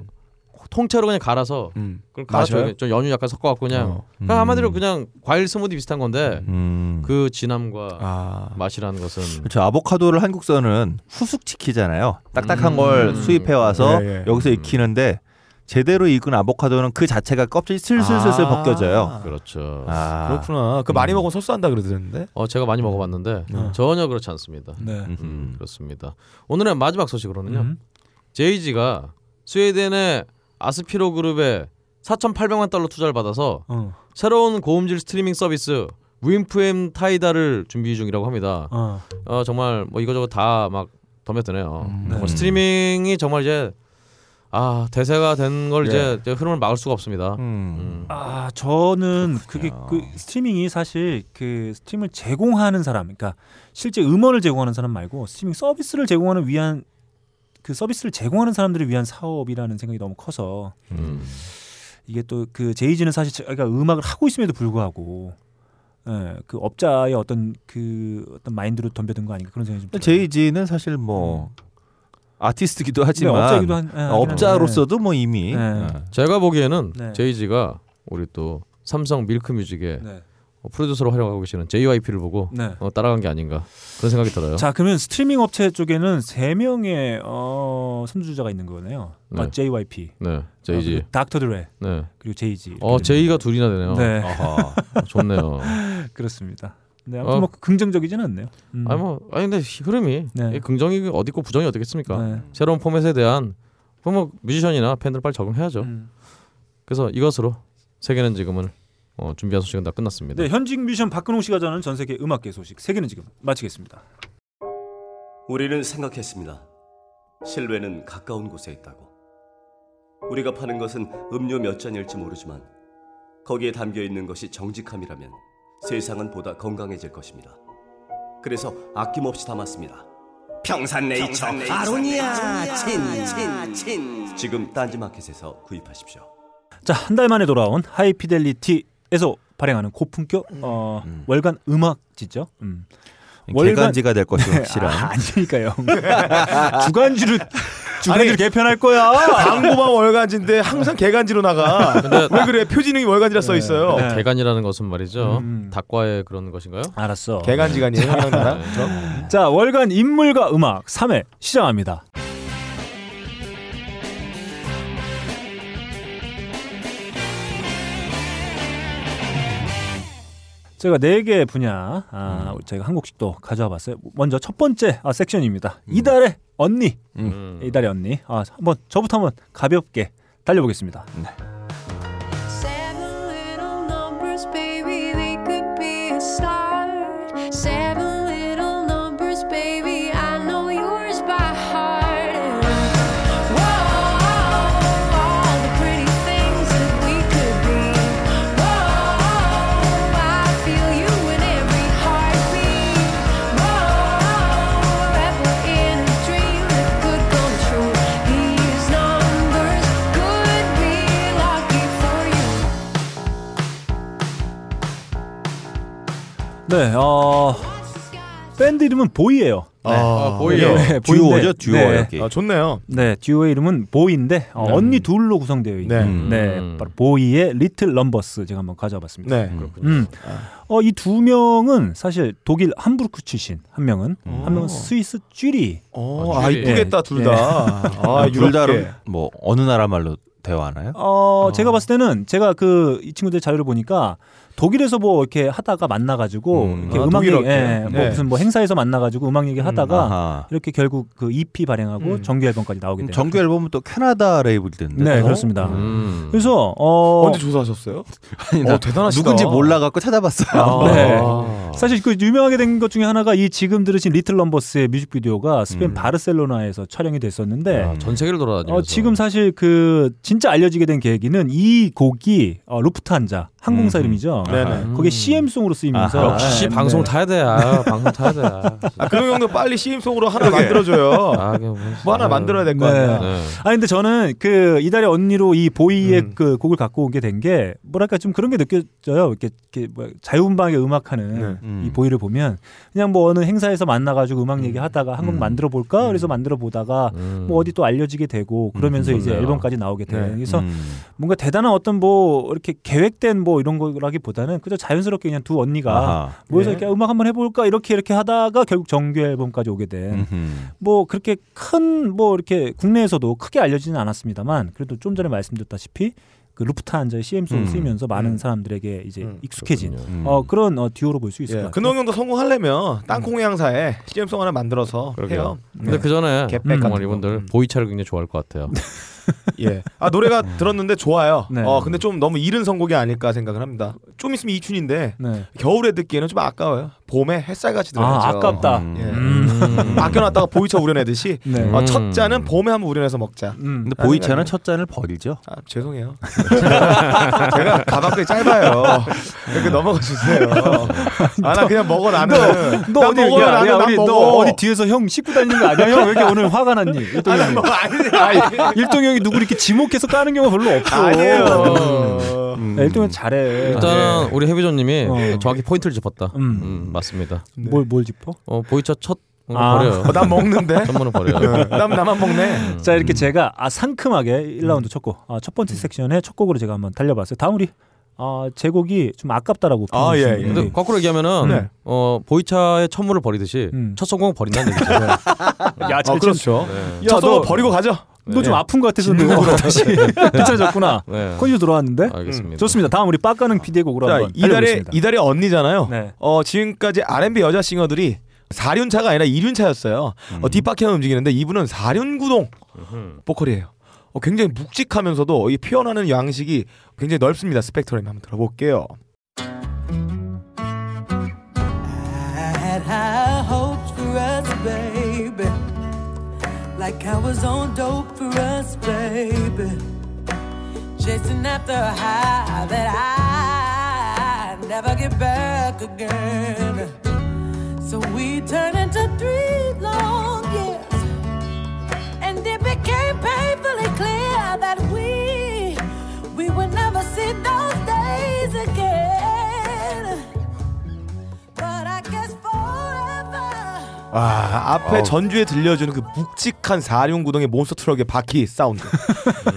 통째로 그냥 갈아서 음. 그걸 갈아서? 좀 연유 약간 섞어갖고 그냥 어. 그러니까 한마디로 그냥 과일 스무디 비슷한 건데 음. 그 진함과 아. 맛이라는 것은 그렇죠. 아보카도를 한국서는 후숙 지키잖아요. 딱딱한 음. 걸 수입해 와서 예, 예. 여기서 익히는데 제대로 익은 아보카도는 그 자체가 껍질이 슬슬슬슬 아. 벗겨져요. 그렇죠. 아, 그렇구나. 그 많이 음. 먹으면 소스한다 그러던데. 어 제가 많이 먹어봤는데 어. 전혀 그렇지 않습니다. 네. 음, 음. 그렇습니다. 오늘의 마지막 소식으로는요. 음. 제이지가 스웨덴의 아스피로 그룹에 4,800만 달러 투자를 받아서 어. 새로운 고음질 스트리밍 서비스 윈프엠 타이달을 준비 중이라고 합니다. 어. 어 정말 뭐 이거저거 다 막 덤벼드네요. 음. 뭐 네. 스트리밍이 정말 이제 아 대세가 된 걸 이제, 이제 흐름을 막을 수가 없습니다. 음. 음. 아 저는 그게 그 스트리밍이 사실 그 스트리밍을 제공하는 사람, 그러니까 실제 음원을 제공하는 사람 말고 스트리밍 서비스를 제공하는 위한 그 서비스를 제공하는 사람들을 위한 사업이라는 생각이 너무 커서 음. 이게 또 그 제이지는 사실 자기가 음악을 하고 있음에도 불구하고 예, 그 업자의 어떤 그 어떤 마인드로 덤벼든 거 아닌가 그런 생각이 좀 들어요. 제이지는 사실 뭐 아티스트기도 네, 하지만 업자이기도 한, 예, 업자로서도 뭐 이미 네. 어, 제가 보기에는 네. 제이지가 우리 또 삼성 밀크뮤직의 한데. 네. 어, 프로듀서로 활용하고 계시는 JYP를 보고 네. 어, 따라간 게 아닌가 그런 생각이 들어요. 자 그러면 스트리밍 업체 쪽에는 세 명의 어, 선두주자가 있는 거네요. 아, 네. JYP, 네, 제이지. 닥터 드레 네. 그리고 제이지. 어 제이가 둘이나 되네요. 네 어허. 좋네요. 그렇습니다. 네, 아무튼 어. 뭐 긍정적이지는 않네요. 음. 아니 뭐 아니 근데 흐름이 네. 이 긍정이 어디 있고 부정이 어디겠습니까? 네. 새로운 포맷에 대한 뭐 뮤지션이나 팬들 빨리 적응해야죠. 음. 그래서 이것으로 세계는 지금은 어, 준비한 소식은 다 끝났습니다. 네, 현직 뮤지션 박근홍 씨가 전하는 전 세계 음악계 소식 세계는 지금 마치겠습니다. 우리는 생각했습니다. 실외는 가까운 곳에 있다고. 우리가 파는 것은 음료 몇 잔일지 모르지만 거기에 담겨 있는 것이 정직함이라면 세상은 보다 건강해질 것입니다. 그래서 아낌없이 담았습니다. 평산네이처, 아로니아 친친친 지금 딴지마켓에서 구입하십시오. 자, 한 달 만에 돌아온 하이피델리티 에서 발행하는 고품격 어, 음. 월간 음악지죠. 음. 월간- 개간지가 될 것이 네, 확실한. 아, 아니니까요. 주간지로 주간지로 개편할 거야. 광고만 월간지인데 항상 개간지로 나가. 왜 그래? 표지능이 월간지라 써 있어요. 네. 개간이라는 것은 말이죠. 음. 닭과의 그런 것인가요? 알았어. 개간지간이에요. 네. 자, 월간 인물과 음악 3회 시작합니다. 제가 네 개 분야 아, 저희가 한 곡씩 또 가져와 봤어요. 먼저 첫 번째 아, 섹션입니다. 이달의 언니. 음. 이달의 언니. 아, 한번 저부터 한번 가볍게 달려보겠습니다. Seven 네, 어 밴드 이름은 보이예요. 아, 보이요. 네, 듀오죠, 듀오 네, 여기. 아, 좋네요. 네, 듀오의 이름은 보이인데 어, 네. 언니 둘로 구성되어 있는 네. 네, 음. 바로 보이의 Little Numbers 제가 한번 가져와봤습니다. 네. 음. 어, 이 두 명은 사실 독일 함부르크 출신, 한 명은 음. 한 명은 스위스 취리히. 어, 아, 아, 이쁘겠다, 둘 다. 아, 둘다 유럽계. 뭐 어느 나라 말로 대화하나요? 어, 제가 봤을 때는 제가 그 이 친구들 자료를 보니까 독일에서 뭐 이렇게 하다가 만나가지고 음. 이렇게 아, 음악 얘기. 예, 뭐 네. 무슨 뭐 행사에서 만나가지고 음악 얘기 하다가 아하. 이렇게 결국 그 EP 발행하고 음. 정규 앨범까지 나오게 그럼 돼요. 정규 앨범은 또 캐나다 레이블이던데. 네, 어? 그렇습니다. 음. 그래서 어 언제 조사하셨어요? 아니, 나 어, 대단하시다. 누군지 몰라갖고 찾아봤어요. 아. 네. 아. 사실 그 유명하게 된 것 중에 하나가 이 지금 들으신 리틀 럼버스의 뮤직비디오가 스페인 음. 바르셀로나에서 촬영이 됐었는데 아, 전 세계를 돌아다니면서 어, 지금 사실 그 진짜 알려지게 된 계기는 이 곡이 어, 루프트한자 항공사 음. 이름이죠. 네네. 음. 거기에 CM송으로 쓰이면서 아하. 역시 네. 방송 타야 돼. 아, 방송 타야 돼. 아, 아, 그런 형도 빨리 CM 속으로 하나 만들어줘요. 아, 뭐, 뭐 하나. 만들어야 될거 네. 아니야. 네. 아 근데 저는 그 이달의 언니로 이 보이의 음. 그 곡을 갖고 오게 된 게 뭐랄까 좀 그런 게 느껴져요. 이렇게, 이렇게 뭐 자유분방하게 음악하는 네. 음. 이 보이를 보면 그냥 뭐 어느 행사에서 만나가지고 음악 얘기하다가 한곡 음. 만들어 볼까 음. 그래서 만들어 보다가 음. 뭐 어디 또 알려지게 되고 그러면서 음, 이제. 앨범까지 나오게 돼요. 네. 그래서 음. 뭔가 대단한 어떤 뭐 이렇게 계획된 뭐뭐 이런 거라기보다는 그저 자연스럽게 그냥 두 언니가 아하. 모여서 예. 이렇게 음악 한번 해볼까 이렇게 이렇게 하다가 결국 정규 앨범까지 오게 된. 뭐 그렇게 큰 뭐 이렇게 국내에서도 크게 알려지는 않았습니다만 그래도 좀 전에 말씀드렸다시피 그 루프탄자의 CM송 음. 쓰이면서 많은 음. 사람들에게 이제 음. 익숙해진 그렇군요. 음. 어, 그런 어, 듀오로 볼 수 있을 것 예. 같아요. 근홍 형도 성공하려면 땅콩 향사에 CM송 하나 만들어서 그러게요. 해요. 근데 그 전에 정말. 이분들 음. 보이차를 굉장히 좋아할 것 같아요. 예. 아 노래가 들었는데 좋아요. 네. 어 근데 좀 너무 이른 선곡이 아닐까 생각을 합니다. 좀 있으면 이춘인데 네. 겨울에 듣기에는 좀 아까워요. 봄에 햇살같이 들어야죠. 아 아깝다. 음. 예. 음. 아껴놨다가 보이차 우려내듯이 네. 음. 어, 첫 잔은 봄에 한번 우려내서 먹자. 음. 근데 보이차는 첫 잔을 버리죠. 아, 죄송해요. 제가 가방끈이 짧아요. 이렇게 넘어가 주세요. 아, 나 그냥 먹어 나는. 너나 어디 먹어 야, 나는 야, 난 우리 먹어. 너 어디 뒤에서 형 씻고 다니는 거 아니야? 형 왜 이렇게 오늘 화가 났니? 일동 형이. 뭐 아니에요. 일동 형이 누구 이렇게 지목해서 까는 경우가 별로 없어. 아니에요. 음. 야, 일동 형 잘해. 일단 우리 해비조님이 어. 정확히 포인트를 짚었다. 음. 음, 맞습니다. 뭘뭘 짚어? 어, 보이차 첫 어, 아. 버려요. 어, 난 먹는데. 전문은 버려요. 남 나만 먹네. 음. 자 이렇게 제가 아 상큼하게 1라운드 첫 곡, 아, 첫 번째 섹션의 첫 곡으로 제가 한번 달려봤어요. 다음 우리 아, 제 곡이 좀 아깝다라고 아, 예, 예. 분이 근데 거꾸로 얘기하면은 네. 어, 보이차의 첫물을 버리듯이 음. 첫 성공을 버린다는 얘기죠. 야, 아, 잘 그렇죠. 네. 첫 야, 너 너- 버리고 가죠. 너좀 네. 아픈 것 같아서 너 다시 괜찮아졌구나. 네. 컨디션 돌아왔는데. 알겠습니다. 좋습니다. 다음 우리 빡가는 PD의 곡으로 자, 한번 이달의. 이달의 언니잖아요. 네. 어, 지금까지 R&B 여자 싱어들이 4륜차가 아니라 2륜차였어요. 어, 뒷바퀴만 움직이는데 이분은 4륜 구동 음흠. 보컬이에요. 어, 굉장히 묵직하면서도 이 표현하는 양식이 굉장히 넓습니다. 스펙트럼이 한번 들어볼게요. Like I was on dope for us, baby. Chasing after a high that I never get back again. So we turned into three long years. And it became painfully clear that we we would never see those days again. 아, 앞에 어우. 전주에 들려주는 그 묵직한 4륜 구동의 몬스터 트럭의 바퀴 사운드.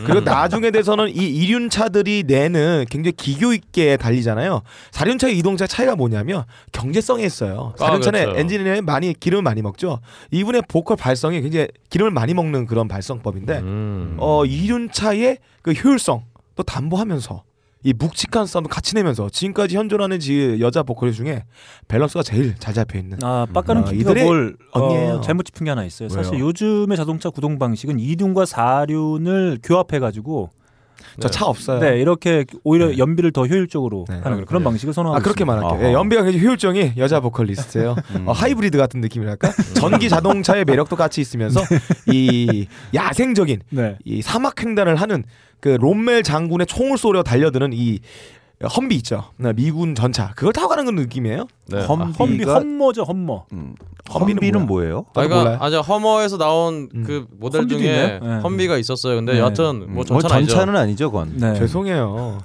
그리고 나중에 돼서는 이 2륜차들이 내는 굉장히 기교 있게 달리잖아요. 4륜차와 이륜차 차이가 뭐냐면 경제성에 있어요. 아, 4륜차는 그렇죠. 엔진에 많이 기름을 많이 먹죠. 이분의 보컬 발성이 굉장히 기름을 많이 먹는 그런 발성법인데 음. 어 2륜차의 그 효율성 또 담보하면서 이 묵직한 사운드 같이 내면서 지금까지 현존하는 지 여자 보컬 중에 밸런스가 제일 잘 잡혀 있는 아, 막가는 아, PD가 이들의 뭘. 어, 잘못 짚은 게 하나 있어요. 사실 왜요? 요즘의 자동차 구동 방식은 2륜과 4륜을 교합해 가지고 저 차 없어요. 네, 이렇게 오히려 네. 연비를 더 효율적으로 네. 하는 아, 그런 방식을 선호하고 아 그렇게 있습니다. 말할게요. 예, 연비가 굉장히 효율적인 여자 보컬리스트예요. 음. 어, 하이브리드 같은 느낌이랄까. 전기 자동차의 매력도 같이 있으면서 이 야생적인 네. 이 사막 횡단을 하는 그 롬멜 장군의 총을 쏘려 달려드는 이 험비 있죠. 네, 미군 전차 그걸 타고 가는 느낌이에요. 네. 험비 험비가 험머죠 험머. 음, 험비는 험비는 뭐예요? 아, 그러니까. 아주 허머에서 나온 음. 그 모델 험비도 중에? 네. 험비가 있었어요. 근데 네. 여하튼 뭐뭐 전차는 아니죠. 전차는 아니죠, 그건. 네. 죄송해요.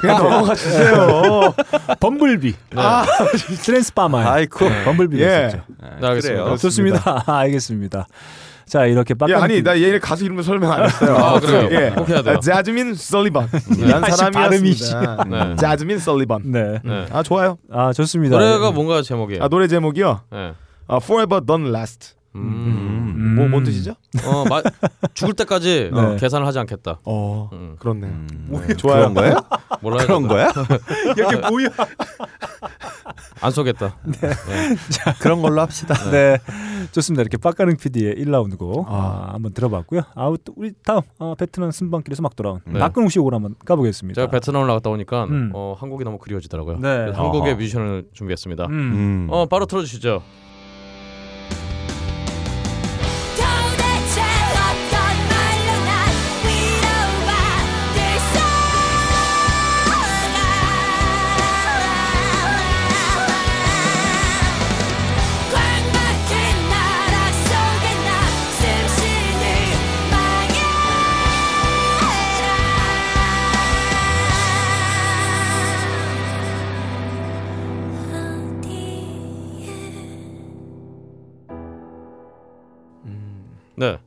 그냥 넘어가 주세요. 범블비. 아, 트랜스파마의 아이쿠. 범블비가 예. 있었죠. 네, 알겠습니다. 그래요. 좋습니다. 알겠습니다. 자 이렇게 야, 빡가는 아니. 나 얘네 가수 이름을 설명 안 했어요. 아, 그래요? 예. 꼭 해야 돼요. 아, 자즈민 설리번. 이란 아씨, 사람이었습니다. 네. 자즈민 설리번. 네. 네. 아 좋아요. 아 좋습니다. 노래가 뭔가 제목이에요. 아 노래 제목이요. 네. 아, Forever Don't Last. 음. 음. 뭐 뭔 뜻이죠? 어, 마, 죽을 때까지 네. 어, 계산을 하지 않겠다. 어 음. 그렇네. 음, 좋아요. 그런 거예요? 몰라 그런. 거야? 이게 뭐야? 안 쏘겠다. 그런 걸로 합시다. 네. 좋습니다. 이렇게 빡가능 PD의 1라운드고 아. 아, 한번 들어봤고요. 아우 또 우리 다음 어, 베트남 순방길에서 막 돌아온 네. 박근홍 씨 곡을 한번 가보겠습니다. 제가 베트남을 나갔다 오니까 음. 어, 한국이 너무 그리워지더라고요. 네. 한국의. 뮤지션을 준비했습니다. 음. 음. 어, 바로 틀어주시죠. 네.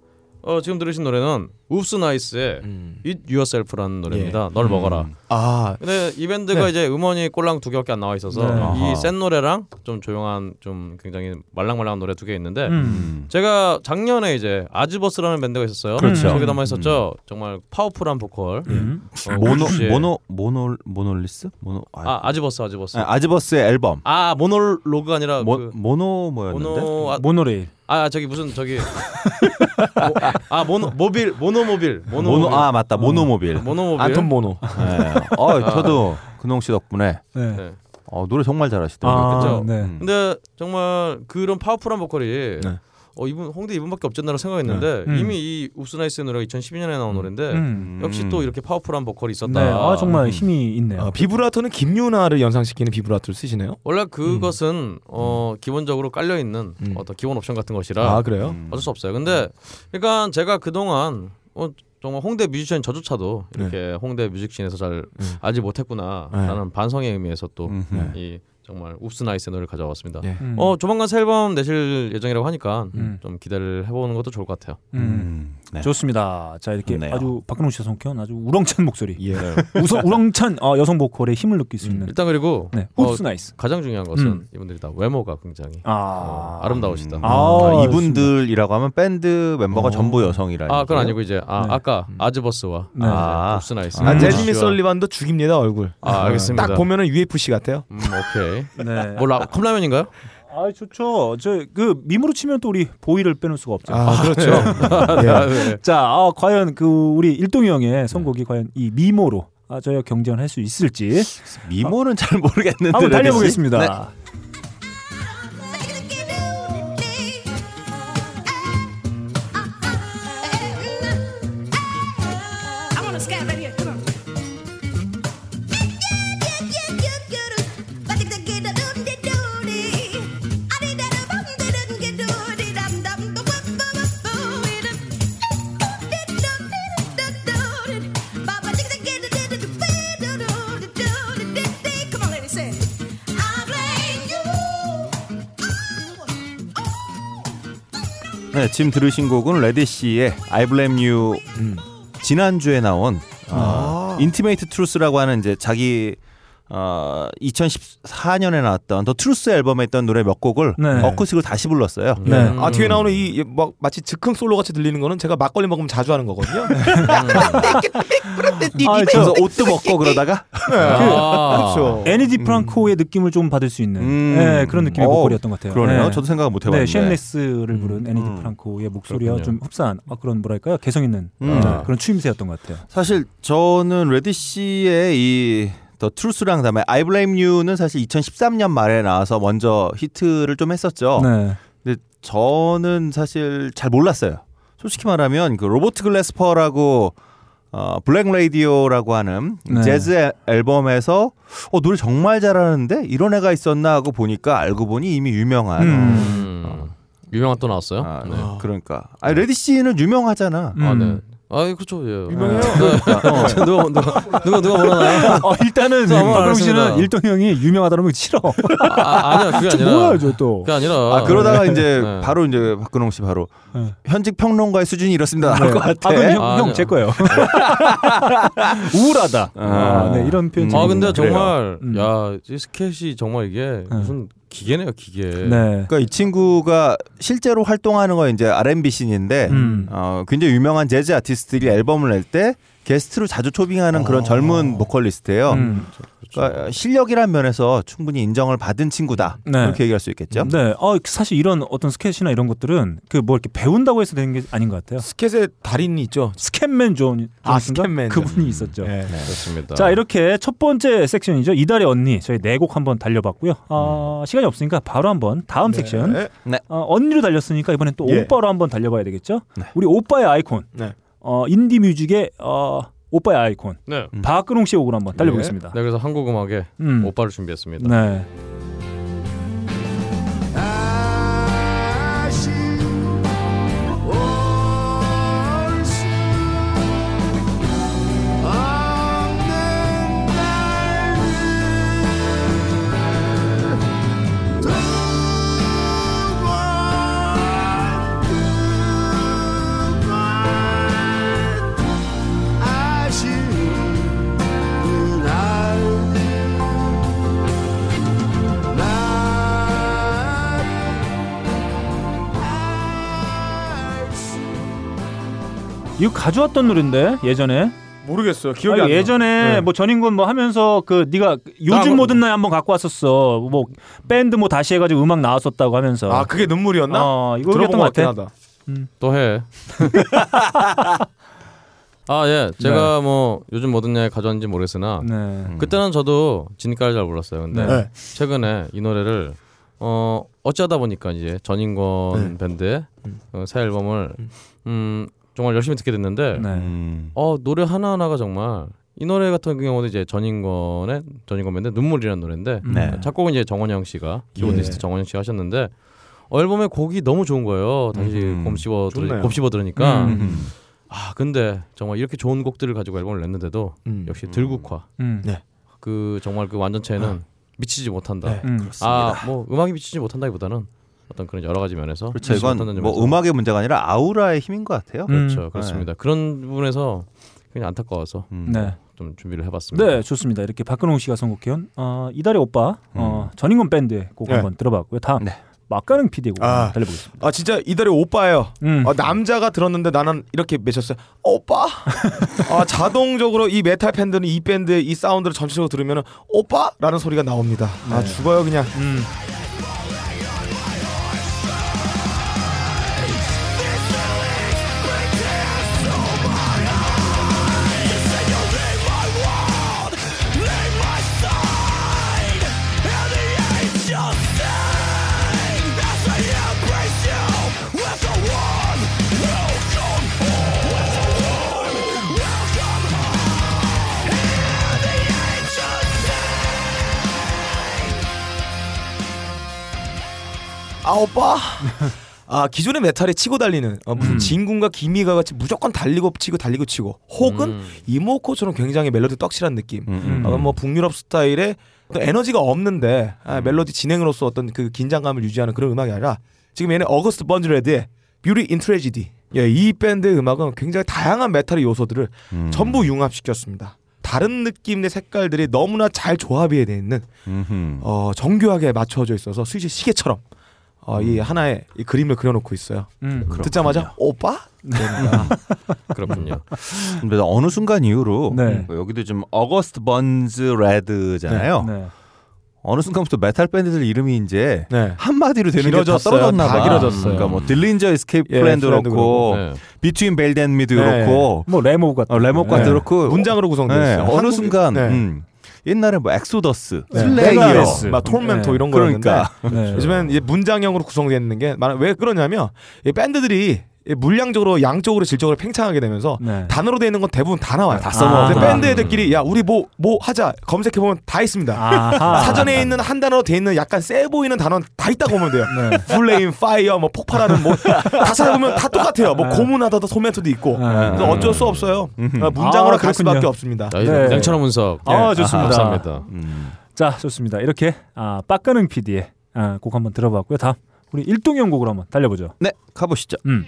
어, 지금 들으신 노래는 웁스 나이스의 음. Eat Yourself라는 노래입니다. 널 음. 먹어라. 아, 근데 이 밴드가 네. 이제 음원이 꼴랑 두 개밖에 안 나와 있어서 네. 아하. 이 센 노래랑 좀 조용한 좀 굉장히 말랑말랑한 노래 두 개 있는데 음. 제가 작년에 이제 아즈버스라는 밴드가 있었어요. 그렇죠. 저기도 한번 했었죠. 정말 파워풀한 보컬. 음. 어, 모노 우주 씨의- 모노 모노 모놀리스 모노 아 아즈버스 아즈버스. 아, 아즈버스의 앨범 아 모놀로그가 아니라 모, 그 모노 뭐였는데 모노 아, 모노레일. 아 저기 무슨 저기 모, 아 모노 모빌 모노모빌 모노 모노 아 맞다 모노모빌 모노모빌 안톤 모노. 네. 어 저도 근홍 씨 덕분에 네. 네. 어, 노래 정말 잘하시더라고요 아, 그죠? 네. 음. 근데 정말 그런 파워풀한 보컬이 네. 어 이분 홍대 이분밖에 없잖나라고 생각했는데 네. 음. 이미 이 웁스나이스의 노래가 2012년에 나온 노래인데 음. 역시 또 이렇게 파워풀한 보컬이 있었다. 네. 아 정말 힘이 있네요. 어, 비브라토는 김유나를 연상시키는 비브라토를 쓰시네요. 원래 그것은 어 기본적으로 깔려 있는 음. 어떤 기본 옵션 같은 것이라 아 그래요? 음. 어쩔 수 없어요. 근데 그러니까 제가 그 동안 어, 정말 홍대 뮤지션 저조차도 이렇게 홍대 music scene에서 잘 음. 알지 못했구나라는 반성의 의미에서 또 이 음. 정말 웁스 나이스의 노래를 가져왔습니다. 네. 음. 어 조만간 새 앨범 내실 예정이라고 하니까 음. 좀 기대를 해보는 것도 좋을 것 같아요. 음. 음. 네. 좋습니다. 자 이렇게 좋네요. 아주 박근홍 씨의 성격 아주 우렁찬 목소리, 예. 우서, 우렁찬 어, 여성 보컬의 힘을 느낄 수 있는 일단 그리고 네, 어, 웁스 나이스. 가장 중요한 것은 음. 이분들이 다 외모가 굉장히 아 어, 아름다우시다. 음. 아, 아, 이분들이라고 하면 밴드 멤버가 어. 전부 여성이라 아 그건 아니고 이제 아 네. 아까 아즈버스와 네. 아. 웁스 나이스. 아, 음. 제지미 설리반도 죽입니다 얼굴. 아, 알겠습니다. 딱 보면은 UFC 같아요. 음 오케이. 네. 뭐 라, 컵라면인가요? 아 좋죠. 저 그 미모로 치면 또 우리 보이를 빼놓을 수가 없죠. 아, 그렇죠. 예. 아, 네. 자, 아, 과연 그 우리 일동이 형의 선곡이 과연 이 미모로 아, 저희가 경쟁을 할 수 있을지 미모는 잘 모르겠는데 한번. 달려보겠습니다. 네, 지금 들으신 곡은 Ledisi의 I Blame You 음. 지난주에 나온 어, Intimate Truth라고 하는 이제 자기 어, 2014년에 나왔던 The Truth 앨범에 있던 노래 몇 곡을 네. 어쿠스틱으로 다시 불렀어요. 네. 음. 아 뒤에 나오는 이 막 마치 즉흥 솔로 같이 들리는 거는 제가 막걸리 먹으면 자주 하는 거거든요. 아, 그래서 저 옷도 먹고 그러다가 아, 그렇죠. Ani DiFranco의 느낌을 좀 받을 수 있는 음. 네, 그런 느낌의 어, 보컬이었던 것 같아요. 그러네요. 네. 저도 생각을 못 네, 해봤는데. Shameless를 부른 Ani Di 음. Franco의 목소리와 그렇군요. 좀 흡사한 아, 그런 뭐랄까요 개성 있는 음. 어, 그런 추임새였던 것 같아요. 사실 저는 Ledisi의 이 The Truth랑 그다음에 I Blame You는 사실 2013년 말에 나와서 먼저 히트를 좀 했었죠. 네, 근데 저는 사실 잘 몰랐어요. 솔직히 말하면 그 로버트 글래스퍼라고 어, Black Radio라고 하는 네. 재즈 앨- 앨범에서 어, 노래 정말 잘하는데 이런 애가 있었나 하고 보니까 알고 보니 이미 유명한 음. 음. 유명한 또 나왔어요. 아, 네. 그러니까 아, Ledisi는 유명하잖아. 음. 아 네. 아 그렇죠. 예. 유명해요. 어, 누가 누가 누가 누가 뭐라나요? 어, 일단은 말 박근홍 안 씨는. 일동 형이 유명하다는 거 싫어. 아, 아니요 그게 저 아니라. 뭐야 저 또. 그게 아니라. 아 그러다가 이제 네. 바로 이제 박근홍 씨 바로 네. 현직 평론가의 수준이 이렇습니다. 네. 할 것 같아. 아, 아, 형 아니요. 제 거예요. 우울하다. 아, 네, 이런 표현. 아 근데 그래요. 정말 음. 야 이 스캣이 정말 이게 무슨 기계네요 기계. 네. 그러니까 이 친구가 실제로 활동하는 건 이제 R&B 씬인데 음. 어, 굉장히 유명한 재즈 아티스트들이 앨범을 낼 때 게스트로 자주 초빙하는 그런 젊은 보컬리스트예요. 음. 그러니까 실력이란 면에서 충분히 인정을 받은 친구다. 네. 이렇게 얘기할 수 있겠죠. 네. 어, 사실 이런 어떤 스캣이나 이런 것들은 그 뭐 이렇게 배운다고 해서 되는 게 아닌 것 같아요. 스캣의 달인이 있죠. Scatman John 아? Scatman 그분이 있었죠. 예. 그렇습니다. 자 이렇게 첫 번째 섹션이죠 이달의 언니 저희 네 곡 한번 달려봤고요 어, 시간이 없으니까 바로 한번 다음 섹션 네. 어, 언니로 달렸으니까 이번엔 또 예. 오빠로 한번 달려봐야 되겠죠 네. 우리 오빠의 아이콘 네. 어, 인디 뮤직의 어, 오빠의 아이콘 네. 음. 박근홍 씨의 곡으로 한번 달려보겠습니다 네 그래서 한국 음악에 음. 오빠를 준비했습니다. 네. 이거 가져왔던 노래인데 예전에 모르겠어요. 기억이 아니, 안 나. 예전에 네. 뭐 전인권 뭐 하면서 그 네가 요즘 나- 모든 날 한번 갖고 왔었어 뭐 밴드 뭐 다시 해가지고 음악 나왔었다고 하면서 아 그게 눈물이었나? 어 이거 들어본 것 같아 하다. 또 해. 아 예, 제가 뭐 요즘 뭐든 냐에 가져왔는지 모르겠으나 네. 그때는 저도 진가를 잘 몰랐어요. 근데 네. 최근에 이 노래를 어 어찌하다 보니까 이제 전인권 밴드의 어, 새 앨범을 음 정말 열심히 듣게 됐는데 네. 음. 어 노래 하나 하나가 정말 이 노래 같은 경우는 이제 전인권의 전인권 밴드 눈물이라는 노래인데 네. 작곡은 이제 정원영 씨가 예. 키보디스트 정원영 씨가 하셨는데 어, 앨범의 곡이 너무 좋은 거예요. 다시 음. 곱씹어 들으. 곱씹어 들으니까 음. 아 근데 정말 이렇게 좋은 곡들을 가지고 앨범을 냈는데도 음. 역시 들국화 음. 네. 그 정말 그 완전체는 미치지 못한다. 네. 음. 아뭐 음악이 미치지 못한다기보다는 어떤 그런 여러 가지 면에서 그렇죠. 이건 뭐 점에서 음악의 문제가 아니라 아우라의 힘인 것 같아요. 음. 그렇죠 그렇습니다. 그런 부분에서 그냥 안타까워서 음. 네. 좀 준비를 해봤습니다. 네, 좋습니다. 이렇게 박근홍 씨가 선곡해온 어, 이달의 오빠 어, 전인권 밴드의 곡 네. 한번 들어봤고요. 다음 네. 막가능 PD의 곡 아. 달려보겠습니다. 아 진짜 이달의 오빠예요. 음. 어, 남자가 들었는데 나는 이렇게 외쳤어요. 오빠. 아 자동적으로 이 메탈 팬들은 이 밴드의 이 사운드를 전체적으로 들으면 오빠라는 소리가 나옵니다. 아 네. 죽어요 그냥. 오빠. 아 기존의 메탈에 치고 달리는 어, 무슨 음. 진군과 기미가 같이 무조건 달리고 치고 달리고 치고 혹은 음. emocore처럼 굉장히 멜로디 떡칠한 느낌. 음, 음. 어, 뭐 북유럽 스타일의 에너지가 없는데 아, 멜로디 진행으로서 어떤 그 긴장감을 유지하는 그런 음악이 아니라 지금 얘네 August Burns Red의 Beauty in Tragedy. 예, 이 밴드의 음악은 굉장히 다양한 메탈의 요소들을 음. 전부 융합시켰습니다. 다른 느낌의 색깔들이 너무나 잘 조합이 돼 있는 음흠. 어, 정교하게 맞춰져 있어서 스위스 시계처럼 어, 이 하나의 이 그림을 그려놓고 있어요. 음. 듣자마자 오빠? 그러니까. 그렇군요. 근데 어느 순간 이후로 네. 뭐 여기도 좀 August Burns Red잖아요. 네. 어느 순간부터 메탈 밴드들 이름이 이제 네. 한마디로 되는 게 다. 떨어졌나 다 봐. 길어졌어요. 그러니까 뭐 Dillinger Escape 예, Plan도 그렇고 네. Between and Me도 네. 그렇고 뭐 레모 같은 어, 레모 네. 같도 그렇고 문장으로 구성되어 네, 있어요. 어느 한국이- 순간 네. 음, 옛날에 뭐 엑소더스, 네. Slayer. 막 Tormentor 네. 이런 거였는데 그러니까 네. 요즘엔 이제 문장형으로 구성되어 있는 게 왜 그러냐면 이 밴드들이 이 물량적으로 양적으로 질적으로 팽창하게 되면서 네. 단어로 되어 있는 건 대부분 다 나와요. 다 써먹어. 아. 밴드 애들끼리 야 우리 뭐 뭐 하자 검색해 보면 다 있습니다. 아하. 사전에 있는 한 단어로 되어 있는 약간 세 보이는 단어는 다 있다고 보면 돼요. 네. flame, fire, 뭐 폭발하는 뭐다 찾아보면 다 똑같아요. 뭐 네. 고문하다도 소멘토도 있고. 네. 그래서 어쩔 수 없어요. 문장으로 아, 갈 수밖에. 없습니다. 자, 네. 분석. 아, 예. 좋습니다. 감사합니다. 음. 자, 좋습니다. 이렇게 아, 빡가능 PD의 아, 곡 한번 들어봤고요. 다음 우리 일동형 곡으로 한번 달려보죠. 네, 가보시죠. 음.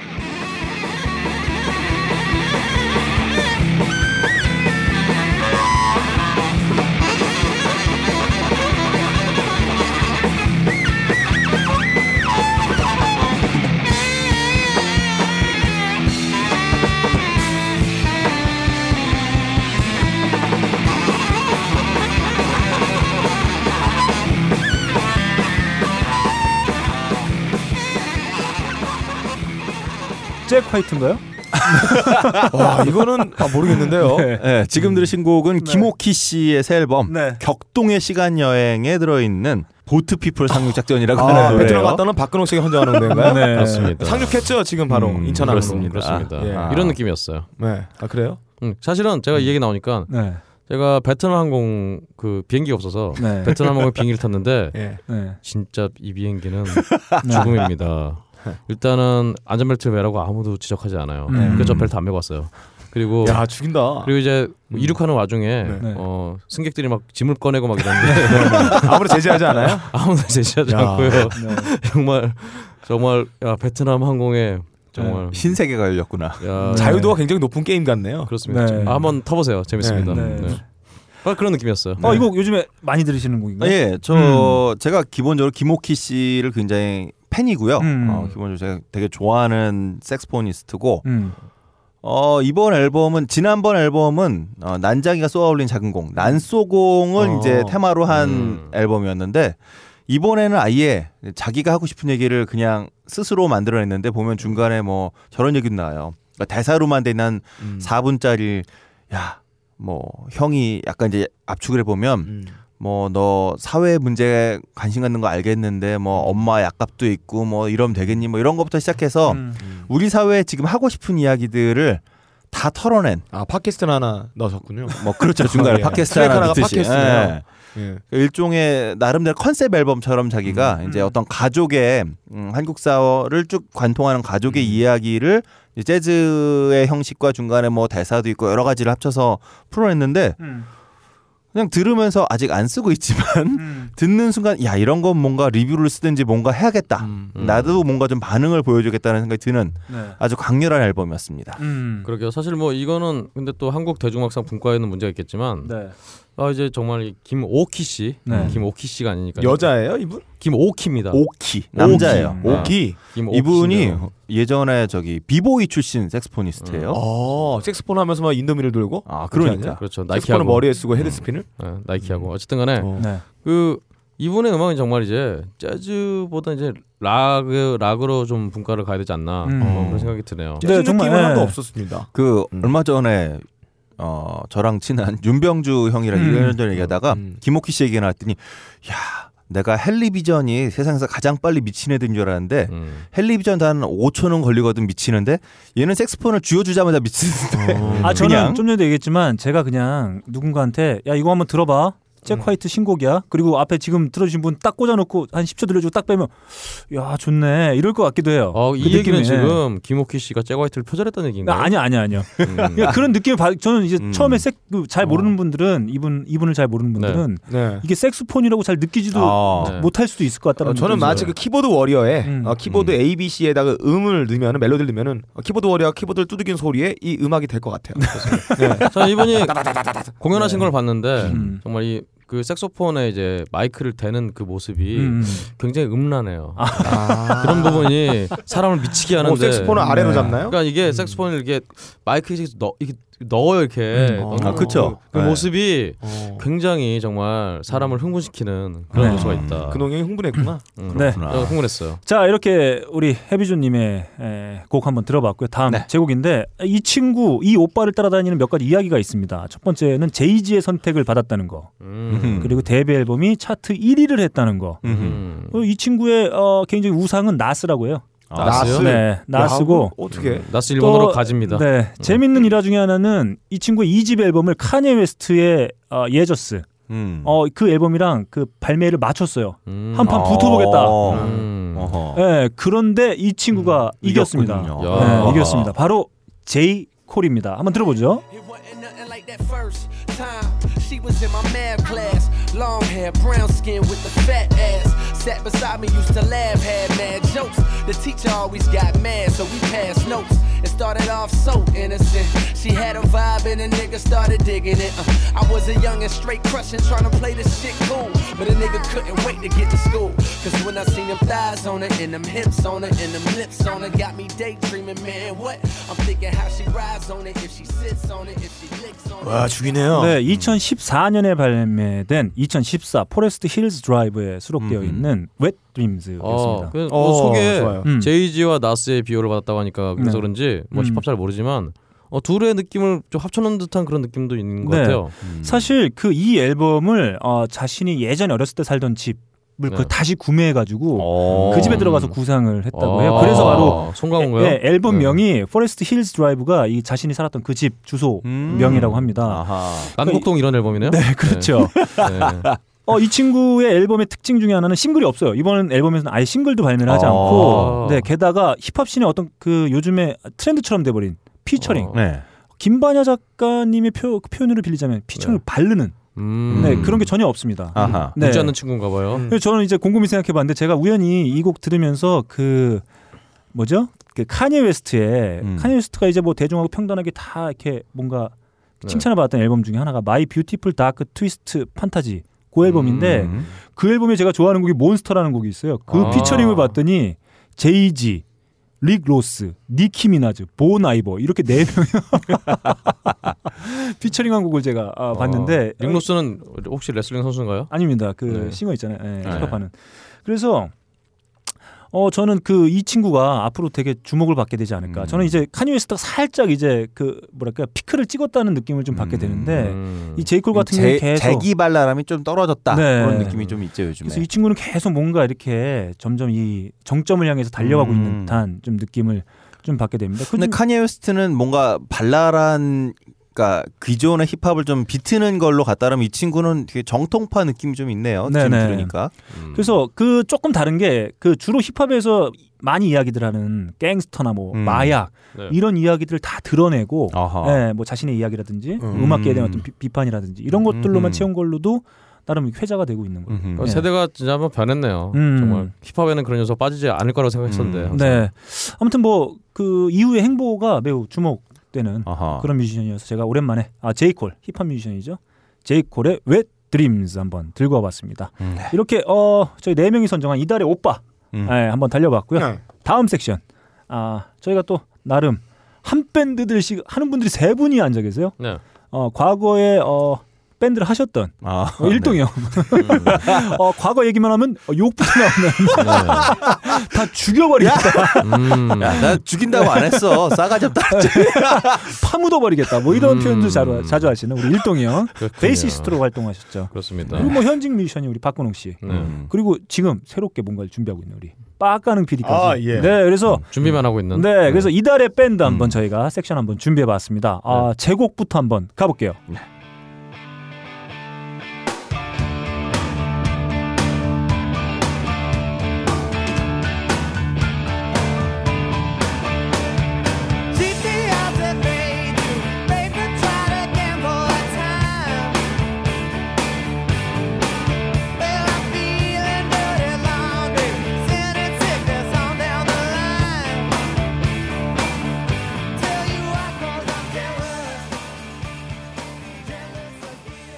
Thank you. 잭 화이트인가요? 와 이거는 아, 모르겠는데요. 네. 네, 지금 들으신 곡은 김오키 씨의 새 앨범 네. 격동의 시간 여행에 들어있는 보트 피플 상륙 작전이라고 아, 하는 베트남 노래예요. 갔다는 박근홍 씨가 헌정하는 노래인가요? 네. 그렇습니다. 상륙했죠 지금 바로 음, 인천항으로. 그렇습니다. 그렇습니다. 예. 아. 이런 느낌이었어요. 네. 아 그래요? 음, 사실은 제가 이 얘기 나오니까 네. 제가 베트남 항공 그 비행기가 없어서 네. 베트남 항공 비행기를 탔는데 예. 네. 진짜 이 비행기는 죽음입니다. 일단은 안전벨트를 매라고 아무도 지적하지 않아요. 음. 그래서 저 벨트 안 매고 왔어요. 그리고 야 죽인다. 그리고 이제 뭐 음. 이륙하는 와중에 네. 어, 승객들이 막 짐을 꺼내고 막 이러는데 아무리 제지하지 않아요? 아무도 제시하지 야. 않고요. 네. 정말 정말 야 베트남 항공에 정말 신세계가 열렸구나. 야, 자유도가 굉장히 높은 게임 같네요. 그렇습니다. 네. 아, 한번 타보세요. 재밌습니다. 네. 네. 네. 아, 그런 느낌이었어요. 어, 이거 요즘에 많이 들으시는 곡인가요? 예, 저 제가 기본적으로 김오키 씨를 굉장히 팬이고요. 음. 어, 기본적으로 제가 되게 좋아하는 색스포니스트고 음. 어 이번 앨범은 지난번 앨범은 어, 난장이가 쏘아올린 작은 공, 난쏘공을 어. 이제 테마로 한 음. 앨범이었는데 이번에는 아예 자기가 하고 싶은 얘기를 그냥 스스로 만들어냈는데 보면 중간에 뭐 저런 얘기도 나와요. 그러니까 대사로만 된한 음. 4분짜리 야 뭐 형이 약간 이제 압축을 해보면 음. 뭐 너 사회 문제에 관심 갖는 거 알겠는데 뭐 엄마 약값도 있고 뭐 이러면 되겠니 뭐 이런 것부터 시작해서 음. 우리 사회에 지금 하고 싶은 이야기들을 다 털어낸 아 팟캐스트는 하나 넣으셨군요. 뭐 그렇죠 중간에 예. 팟캐스트 하나 넣듯이. 예. 예. 일종의 나름대로 컨셉 앨범처럼 자기가 이제 어떤 가족의 음, 한국사를 쭉 관통하는 가족의 이야기를 재즈의 형식과 중간에 뭐 대사도 있고 여러 가지를 합쳐서 풀어냈는데 음. 그냥 들으면서 아직 안 쓰고 있지만 음. 듣는 순간 야 이런 건 뭔가 리뷰를 쓰든지 뭔가 해야겠다. 음. 나도 뭔가 좀 반응을 보여주겠다는 생각이 드는 네. 아주 강렬한 앨범이었습니다. 음. 그러게요. 사실 뭐 이거는 근데 또 한국 대중음악상 분과에는 문제가 있겠지만 네. 아 이제 정말 이 김오키 씨, 네. 김오키 씨가 아니니까 여자예요 이분? 김오키입니다. 오키 남자예요. 오키. 오키. 김오키 이분이. 예전에 저기 비보이 출신 색스포니스트예요. 어, 색스폰 하면서 막 인도미를 돌고. 아 그러니까? 그렇죠. 나이키하고 머리에 쓰고 헤드스핀을. 네, 나이키하고 어쨌든간에 어. 네. 그 이분의 음악은 정말 이제 재즈보다 이제 락 락으로 좀 분과를 가야 되지 않나 음. 뭐 그런 생각이 드네요. 네, 재즈 정말, 느낌은 예. 하나도 없었습니다. 그 음. 얼마 전에 어 저랑 친한 윤병주 형이랑 음. 1년 전에 얘기하다가 음. 김옥희 씨 얘기가 나왔더니 야 내가 헬리비전이 세상에서 가장 빨리 미친 애들인 줄 알았는데 음. 헬리비전 한 5초는 걸리거든 미치는데 얘는 색스폰을 쥐어주자마자 미치는데 아 저는? 좀 전에도 얘기했지만 제가 그냥 누군가한테 야 이거 한번 들어봐. 잭 음. 화이트 신곡이야. 그리고 앞에 지금 들어주신 분 딱 꽂아놓고 한 10초 들려주고 딱 빼면 야 좋네 이럴 것 같기도 해요. 어, 이 그 얘기는. 지금 김오키 씨가 잭 화이트를 표절했다는 얘기인가요? 아, 아니야 아니야 아니야. 음. 그러니까 그런 느낌을 받. 저는 이제 음. 처음에 색, 그잘 모르는 어. 분들은 이분 이분을 잘 모르는 분들은 네. 이게 색소폰이라고 잘 느끼지도 아. 네. 못할 수도 있을 것 같다는. 어, 저는 마치. 그 키보드 워리어에 음. 어, 키보드 A, B, C에다가 음을 넣으면 멜로디를 넣으면 어, 키보드 워리어가 키보드를 두드린 소리에 이 음악이 될 것 같아요. 네. 자 이분이 공연하신 걸 봤는데 음. 정말 이 그 색소폰에 이제 마이크를 대는 그 모습이 음. 굉장히 음란해요. 아. 그런 부분이 사람을 미치게 하는데. 뭐 색스폰을 아래로 네. 잡나요? 그러니까 이게 색소폰을 이렇게 마이크에 넣 이렇게 넣어요 이렇게. 음. 아, 그쵸. 그, 그 네. 모습이 어. 굉장히 정말 사람을 흥분시키는 그런 네. 요소가 있다. 근홍이 흥분했구나. 음. 네. 어, 흥분했어요. 자 이렇게 우리 해비조님의 에, 곡 한번 들어봤고요. 다음 네. 제곡인데 이 친구 이 오빠를 따라다니는 몇 가지 이야기가 있습니다. 첫 번째는 제이지의 선택을 받았다는 거, 음. 그리고 데뷔 앨범이 차트 1위를 했다는 거. 음. 어, 이 친구의 어, 개인적인 우상은 나스라고 해요. 아, 나스. 네, 나스고. 야, 어떻게? 음. 나스 일본어로 또, 가집니다. 네, 재밌는 일화 중에 하나는 이 친구의 2집 앨범을 카니에 웨스트의 어, 예저스. 음. 어, 그 앨범이랑 그 발매를 맞췄어요. 음. 한판 어. 붙어보겠다. 음. 네, 그런데 이 친구가 음, 이겼습니다. 네. 이겼습니다. 바로 제이 콜입니다. 한번 들어보죠. She was in my math class. Long hair, brown skin with the fat ass. Sat beside me, used to laugh, had mad jokes. The teacher always got mad, so we passed notes. It started off so innocent. She had a vibe and a nigga started digging it. Uh, I was a young and straight crushing, trying to play this shit cool. But a nigga couldn't wait to get to school. Cause when I seen them thighs on it, and them hips on it, and them lips on it, got me daydreaming, man. What? I'm thinking how she rides on it, if she sits on it, if she licks on it. 와 죽이네요. 네, 2014년에 발매된 2014 포레스트 힐즈 드라이브에 수록되어 음. 있는 웻 드림즈였습니다. 어, 그, 어, 뭐 속에 좋아요. 음. 제이지와 나스의 비교를 받았다고 하니까 그래서 네. 그런지 뭐 음. 힙합 잘 모르지만 어, 둘의 느낌을 좀 합쳐놓은 듯한 그런 느낌도 있는 것 네. 같아요. 음. 사실 그 이 앨범을 어, 자신이 예전에 어렸을 때 살던 집을 네. 그 다시 구매해가지고 어. 그 집에 들어가서 구상을 했다고 해요. 아, 그래서 바로 송강호인가요? 예, 앨범 네. 명이 Forest Hills Drive가 이 자신이 살았던 그 집 주소 음. 명이라고 합니다. 아하. 난곡동 이런 앨범이네요. 네, 그렇죠. 네. 어, 이 친구의 앨범의 특징 중에 하나는 싱글이 없어요. 이번 앨범에서는 아예 싱글도 발매를 하지 아. 않고, 네, 게다가 힙합 scene의 어떤 그 요즘에 트렌드처럼 돼버린 피처링. 어. 네. 김반야 작가님의 표, 그 표현으로 빌리자면 피처링을 네. 바르는 음. 네, 그런 게 전혀 없습니다. 아하. 네. 묻지 않는 친구인가 봐요. 음. 그래서 저는 이제 곰곰이 생각해봤는데 제가 우연히 이 곡 들으면서 그 뭐죠? 그 카니에 웨스트의 음. 카니에 웨스트가 이제 뭐 대중하고 평단에게 다 이렇게 뭔가 네. 칭찬을 받았던 앨범 중에 하나가 My Beautiful Dark Twisted Fantasy 그 앨범인데 음. 그 앨범에 제가 좋아하는 곡이 Monster라는 곡이 있어요. 그 아. 피처링을 봤더니 제이지 릭 로스, 니키 미나즈, Bon Iver 이렇게 네 명이 피처링한 곡을 제가 아, 봤는데 어, 릭 로스는 혹시 레슬링 선수인가요? 아닙니다. 그 네. 싱어 있잖아요. 예, 네. 힙합하는. 그래서 어 저는 그 이 친구가 앞으로 되게 주목을 받게 되지 않을까. 음. 저는 이제 카니 웨스트가 살짝 이제 그 뭐랄까 피크를 찍었다는 느낌을 좀 받게 음. 되는데 음. 이 제이콜 같은 경우는 제, 계속 재기발랄함이 좀 떨어졌다 네. 그런 느낌이 좀 있죠 요즘에. 그래서 이 친구는 계속 뭔가 이렇게 점점 이 정점을 향해서 달려가고 음. 있는 듯한 좀 느낌을 좀 받게 됩니다. 근데 그 카니에 웨스트는 뭔가 발랄한 그러니까 기존의 힙합을 좀 비트는 걸로 갔다면 이 친구는 되게 정통파 느낌이 좀 있네요. 지금 네네. 들으니까. 음. 그래서 그 조금 다른 게 그 주로 힙합에서 많이 이야기들 하는 갱스터나 뭐 음. 마약 네. 이런 이야기들을 다 드러내고. 예, 뭐 자신의 이야기라든지 음. 음악계에 대한 어떤 비, 판이라든지 이런 것들로만 음. 채운 걸로도 나름 회자가 되고 있는 거예요. 어, 네. 세대가 진짜 한번 변했네요. 음. 정말 힙합에는 그런 요소 빠지지 않을 거라고 생각했었는데. 음. 네. 아무튼 뭐 그 이후의 행보가 매우 주목 되는 아하. 그런 뮤지션이어서 제가 오랜만에 아 제이콜 힙합 뮤지션이죠. 제이콜의 웻 드림즈 한번 들고 와봤습니다. 음. 이렇게 어 저희 네 명이 선정한 이달의 오빠 음. 예, 한번 달려봤고요. 네. 다음 섹션 아 저희가 또 나름 한 밴드들씩 하는 분들이 세 분이 앉아 계세요. 네. 어 과거에 어 밴드를 하셨던 아, 어, 일동이 형. 어, 과거 얘기만 하면 어, 욕부터 나오는 다 죽여버리겠다, 음. 야, 나 죽인다고 안 했어. 싸가지 없다. 파묻어버리겠다. 뭐 이런 음. 표현도 자주, 자주 하시는 우리 일동이 형. 그렇군요. 베이시스트로 활동하셨죠. 그렇습니다. 그리고 뭐 현직 뮤지션이 우리 박근홍 씨. 네. 음. 그리고 지금 새롭게 뭔가를 준비하고 있는 우리 빠까능 PD까지. 아, 예. 네, 그래서 준비만 하고 있는. 네, 그래서 이달의 밴드 한번 음. 저희가 섹션 한번 준비해봤습니다. 아, 제 곡부터 한번 가볼게요.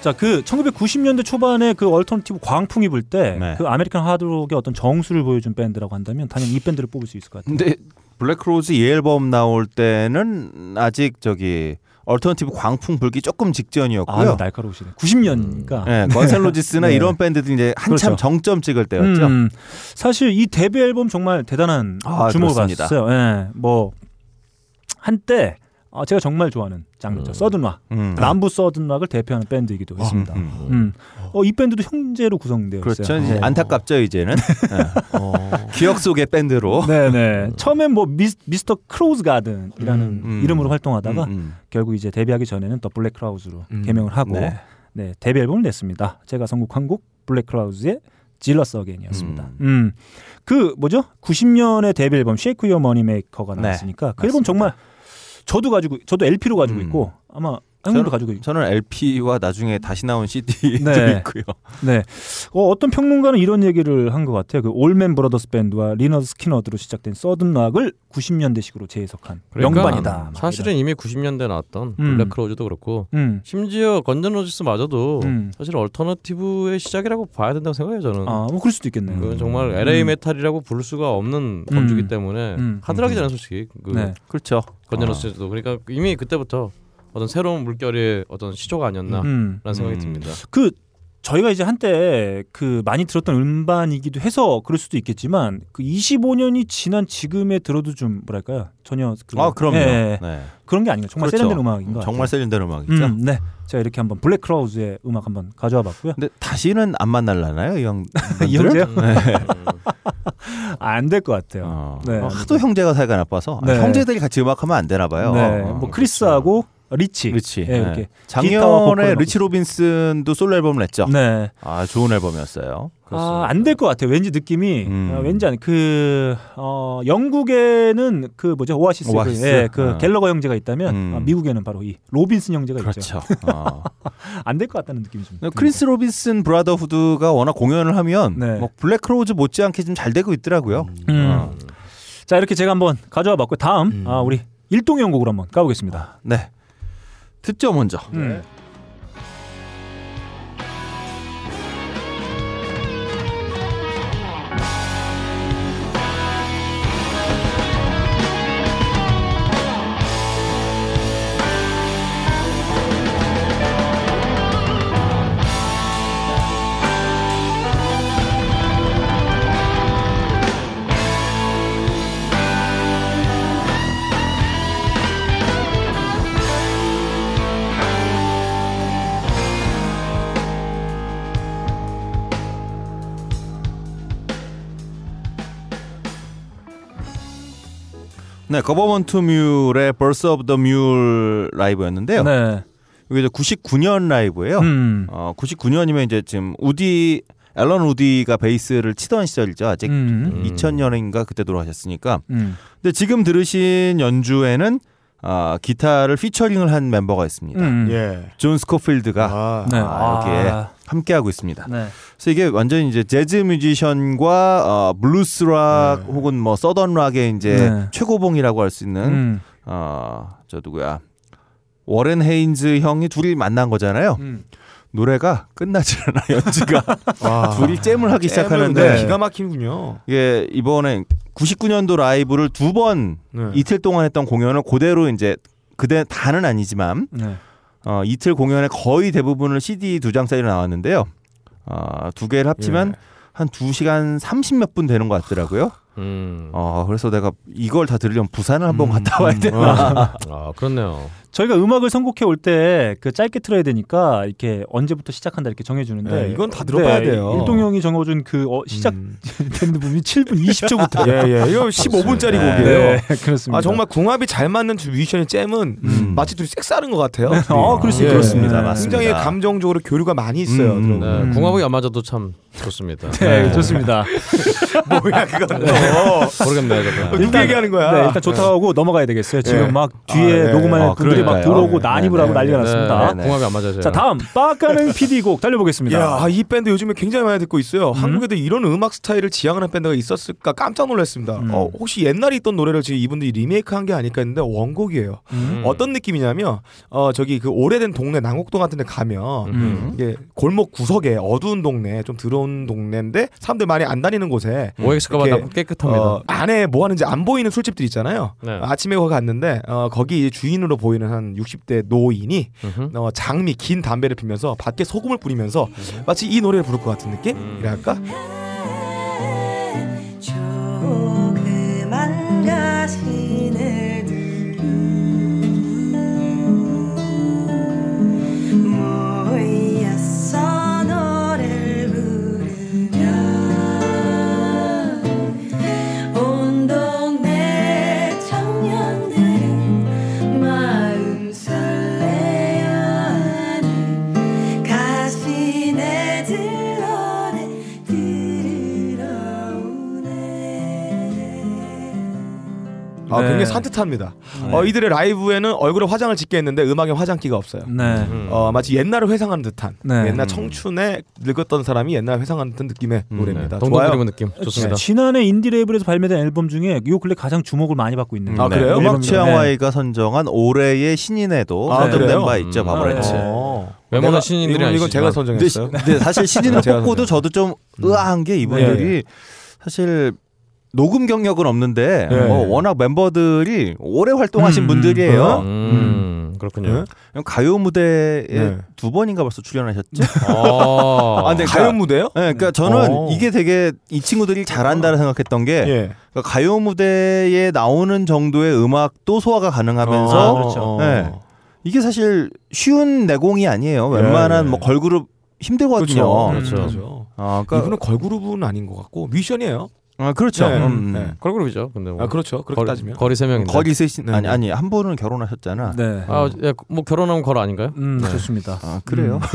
자, 그 1990년대 초반에 그 alternative 광풍이 불때 네. 그 American 하드록의 어떤 정수를 보여준 밴드라고 한다면 당연히 이 밴드를 뽑을 수 있을 것 같아요. 근데 Black Crowes 이 앨범 나올 때는 아직 저기 alternative 광풍 불기 조금 직전이었고요. 아, 날카로우시네. 90년이니까. 네, Guns N' Roses나 네. 이런 밴드들이 이제 한참 그렇죠. 정점 찍을 때였죠. 음, 사실 이 데뷔 앨범 정말 대단한 아, 주목을 그렇습니다. 받았어요. 예, 뭐 한때 어, 제가 정말 좋아하는 장르죠. 음. southern rock, 음. 남부 southern rock을 대표하는 밴드이기도 했습니다. 음, 음. 어, 이 밴드도 형제로 구성되어 그렇죠. 있어요. 이제 네. 안타깝죠 이제는 네. 어. 기억 속의 밴드로. 네 네. 처음엔 뭐 미스, Mr. Crowe's Garden이라는 음, 음. 이름으로 활동하다가 음, 음. 결국 이제 데뷔하기 전에는 The Black Crowes로 음. 개명을 하고 네. 네. 데뷔 앨범을 냈습니다. 제가 선곡한 곡 Black Crowes의 Jealous Again이었습니다. 음. 음. 그 뭐죠? 90년에 데뷔 앨범 Shake Your Money Maker가 네, 나왔으니까 그 앨범 맞습니다. 정말 저도 가지고 저도 LP로 가지고 음. 있고 아마 형님도 저는- 가지고 있고 저는 LP와 나중에 다시 나온 CD도 네. 있고요. 네. 어, 어떤 평론가는 이런 얘기를 한 것 같아요. 그 Allman Brothers Band와 Lynyrd Skynyrd로 시작된 southern rock을 90년대식으로 재해석한 그러니까 명반이다. 막 사실은 이미 90년대 나왔던 음. Black Crowes도 그렇고. 음. 심지어 Guns N' Roses마저도 음. 사실 alternative의 시작이라고 봐야 된다고 생각해요 저는. 아, 뭐 그럴 수도 있겠네요. 그 정말 LA 음. 메탈이라고 부를 수가 없는 범주기 음. 때문에 음. 하드락이잖아요 솔직히. 그 네. 그렇죠. 건전로지스도 그러니까 이미 그때부터 어떤 새로운 물결의 어떤 시초가 아니었나라는 음. 생각이 음. 듭니다. 그 저희가 이제 한때 그 많이 들었던 음반이기도 해서 그럴 수도 있겠지만 그 25년이 지난 지금에 들어도 좀 뭐랄까요 전혀 그, 아 그럼요. 예, 네. 그런 게 아닌가 정말 그렇죠. 세련된 음악인 것 같아요. 정말 세련된 음악이죠. 음, 네 제가 이렇게 한번 블랙 크라우즈의 음악 한번 가져와 봤고요. 근데 다시는 안 만날라나요, 이 형? 이 형제요? 네. 안될 것 같아요. 어. 네, 어, 하도 형제가 사이가 나빠서 아, 네. 형제들이 같이 음악하면 안 되나 봐요. 네, 어, 뭐 크리스하고 리치, 리치. 예, 네. 이렇게 작년에 리치 로빈슨도 솔로 앨범을 냈죠. 네, 아 좋은 앨범이었어요. 아, 안 될 것 같아요. 왠지 느낌이 음. 아, 왠지 아니 그 어, 영국에는 그 뭐죠 Oasis, Oasis. 그, 예, 그 어. 갤러거 형제가 있다면 음. 아, 미국에는 바로 이 로빈슨 형제가 있죠. 그렇죠. 어. 안될 것 같다는 느낌이 좀. 크리스 로빈슨 Brotherhood가 워낙 공연을 하면 네. 뭐 Black Crowes 못지않게 좀 잘 되고 있더라고요. 음. 어. 자 이렇게 제가 한번 가져와 봤고 다음 음. 아, 우리 일동의 연곡으로 한번 가보겠습니다. 네. 듣죠 먼저. 음. 네, Gov't Mule의 Birth of the Mule 라이브였는데요. 네. 이게 이제 99년 라이브예요. 음. 어, 99년이면 이제 지금 우디 앨런 우디가 베이스를 치던 시절이죠. 아직 음. 2000년인가 그때 돌아가셨으니까. 음. 근데 지금 들으신 연주에는 아, 기타를 피처링을 한 멤버가 있습니다. 음. 예. 존 스코필드가 아. 네. 아, 여기에 아. 함께 하고 있습니다. 네. 그래서 이게 완전히 이제 재즈 뮤지션과 어, 블루스 락 네. 혹은 뭐 southern rock의 이제 네. 최고봉이라고 할 수 있는 음. 어, 저 누구야? 워렌 헤인즈 형이 둘이 만난 거잖아요. 음. 노래가 끝나질 않아 연주가 와. 둘이 잼을 하기 시작하는데 네, 기가 막히군요. 이게 이번에 99년도 라이브를 두번 네. 이틀 동안 했던 공연을 그대로 이제 그대 다는 아니지만 네. 어, 이틀 공연의 거의 대부분을 CD 두 장짜리 나왔는데요. 어, 두 개를 합치면 예. 한 2시간 30몇 분 되는 것 같더라고요. 음. 어, 그래서 내가 이걸 다 들으려면 부산을 한번 음, 갔다 와야 음. 되나. 아 그렇네요. 저희가 음악을 선곡해 올 때 그 짧게 틀어야 되니까 이렇게 언제부터 시작한다 이렇게 정해주는데 네, 이건 다 들어봐야 돼요. 일동 형이 정해준 그 어, 시작 음. 되는 부분이 7분 20초부터. 예, 예. 이거 15분짜리 네. 곡이에요. 네, 그렇습니다. 아 정말 궁합이 잘 맞는 두 뮤지션의 잼은 음. 마치 둘이 섹스하는 것 같아요. 어, 그럴 수 예. 그렇습니다. 네. 맞습니다. 굉장히 감정적으로 교류가 많이 있어요. 음, 네, 음. 궁합이 안 맞아도 참 좋습니다. 네, 좋습니다. 뭐야 그건. 모르겠네요. 저도. 누구 얘기하는 거야? 네, 일단 좋다고 하고 넘어가야 되겠어요. 지금 네. 막 뒤에 아, 네. 녹음하는 아, 분들이 막 그러니까요. 들어오고 네. 난입을 네, 하고 네, 난리가 네. 났습니다. 네. 궁합이 안 맞아요. 자, 다음 빡가는 PD 곡 달려보겠습니다. 야, 아, 이 밴드 요즘에 굉장히 많이 듣고 있어요. 음. 한국에도 이런 음악 스타일을 지향하는 밴드가 있었을까 깜짝 놀랐습니다. 음. 어, 혹시 옛날에 있던 노래를 지금 이분들이 리메이크한 게 아닐까 했는데 원곡이에요. 음. 어떤 느낌이냐면 어 저기 그 오래된 동네 남곡동 같은 데 가면 음. 이게 골목 구석에 어두운 동네 좀 더러운 동네인데 사람들 많이 안 다니는 곳에 이렇게, 다 깨끗합니다. 어, 안에 뭐 하는지 안 보이는 술집들 있잖아요. 네. 아침에 거기 갔는데 어, 거기 주인으로 보이는 한 60대 노인이. 어, 장미 긴 담배를 피면서 밖에 소금을 뿌리면서 마치 이 노래를 부를 것 같은 느낌이랄까? 조그만 가시 아, 네. 굉장히 산뜻합니다. 어, 이들의 라이브에는 얼굴에 화장을 짓게 했는데 음악에 화장기가 없어요. 네. 음. 어, 마치 옛날을 회상하는 듯한 네. 옛날 음. 청춘에 늙었던 사람이 옛날 회상하는 듯한 느낌의 음, 노래입니다. 동동 좋아요. 그리는 느낌 좋습니다. 지난해 인디 레이블에서 발매된 앨범 중에 요 근래 가장 주목을 많이 받고 있는 아, 그래요? 음악 앨범입니다. 취향 네. Y가 선정한 올해의 신인에도 아, 선정된 그래요? 바 있죠, 음. 어. 외모는 신인들이 이건 제가 선정했어요. 근데 사실 신인을 뽑고도 저도 좀 의아한 게 이분들이 사실 녹음 경력은 없는데 네. 뭐 워낙 멤버들이 오래 활동하신 음, 분들이에요. 음, 그렇군요. 가요 무대에 네. 두 번인가 벌써 출연하셨죠? 아, 아, 근데 가요 무대요? 네, 그러니까 저는 어. 이게 되게 이 친구들이 잘한다고 생각했던 게 예. 그러니까 가요 무대에 나오는 정도의 음악도 소화가 가능하면서 어, 그렇죠. 네. 이게 사실 쉬운 내공이 아니에요. 예, 웬만한 예. 뭐 걸그룹 힘들거든요. 그렇죠. 그렇죠. 그렇죠. 아, 그러니까 이분은 걸그룹은 아닌 것 같고 뮤지션이에요. 아, 그렇죠. 네. 음, 네. 걸그룹이죠. 근데 뭐 아 그렇죠. 그렇게 거리, 따지면. 거리 세 명인데. 거리 셋이 네, 아니 네. 아니 한 분은 결혼하셨잖아. 네. 아, 예, 뭐 결혼하면 걸 아닌가요? 음, 네. 좋습니다. 아, 그래요?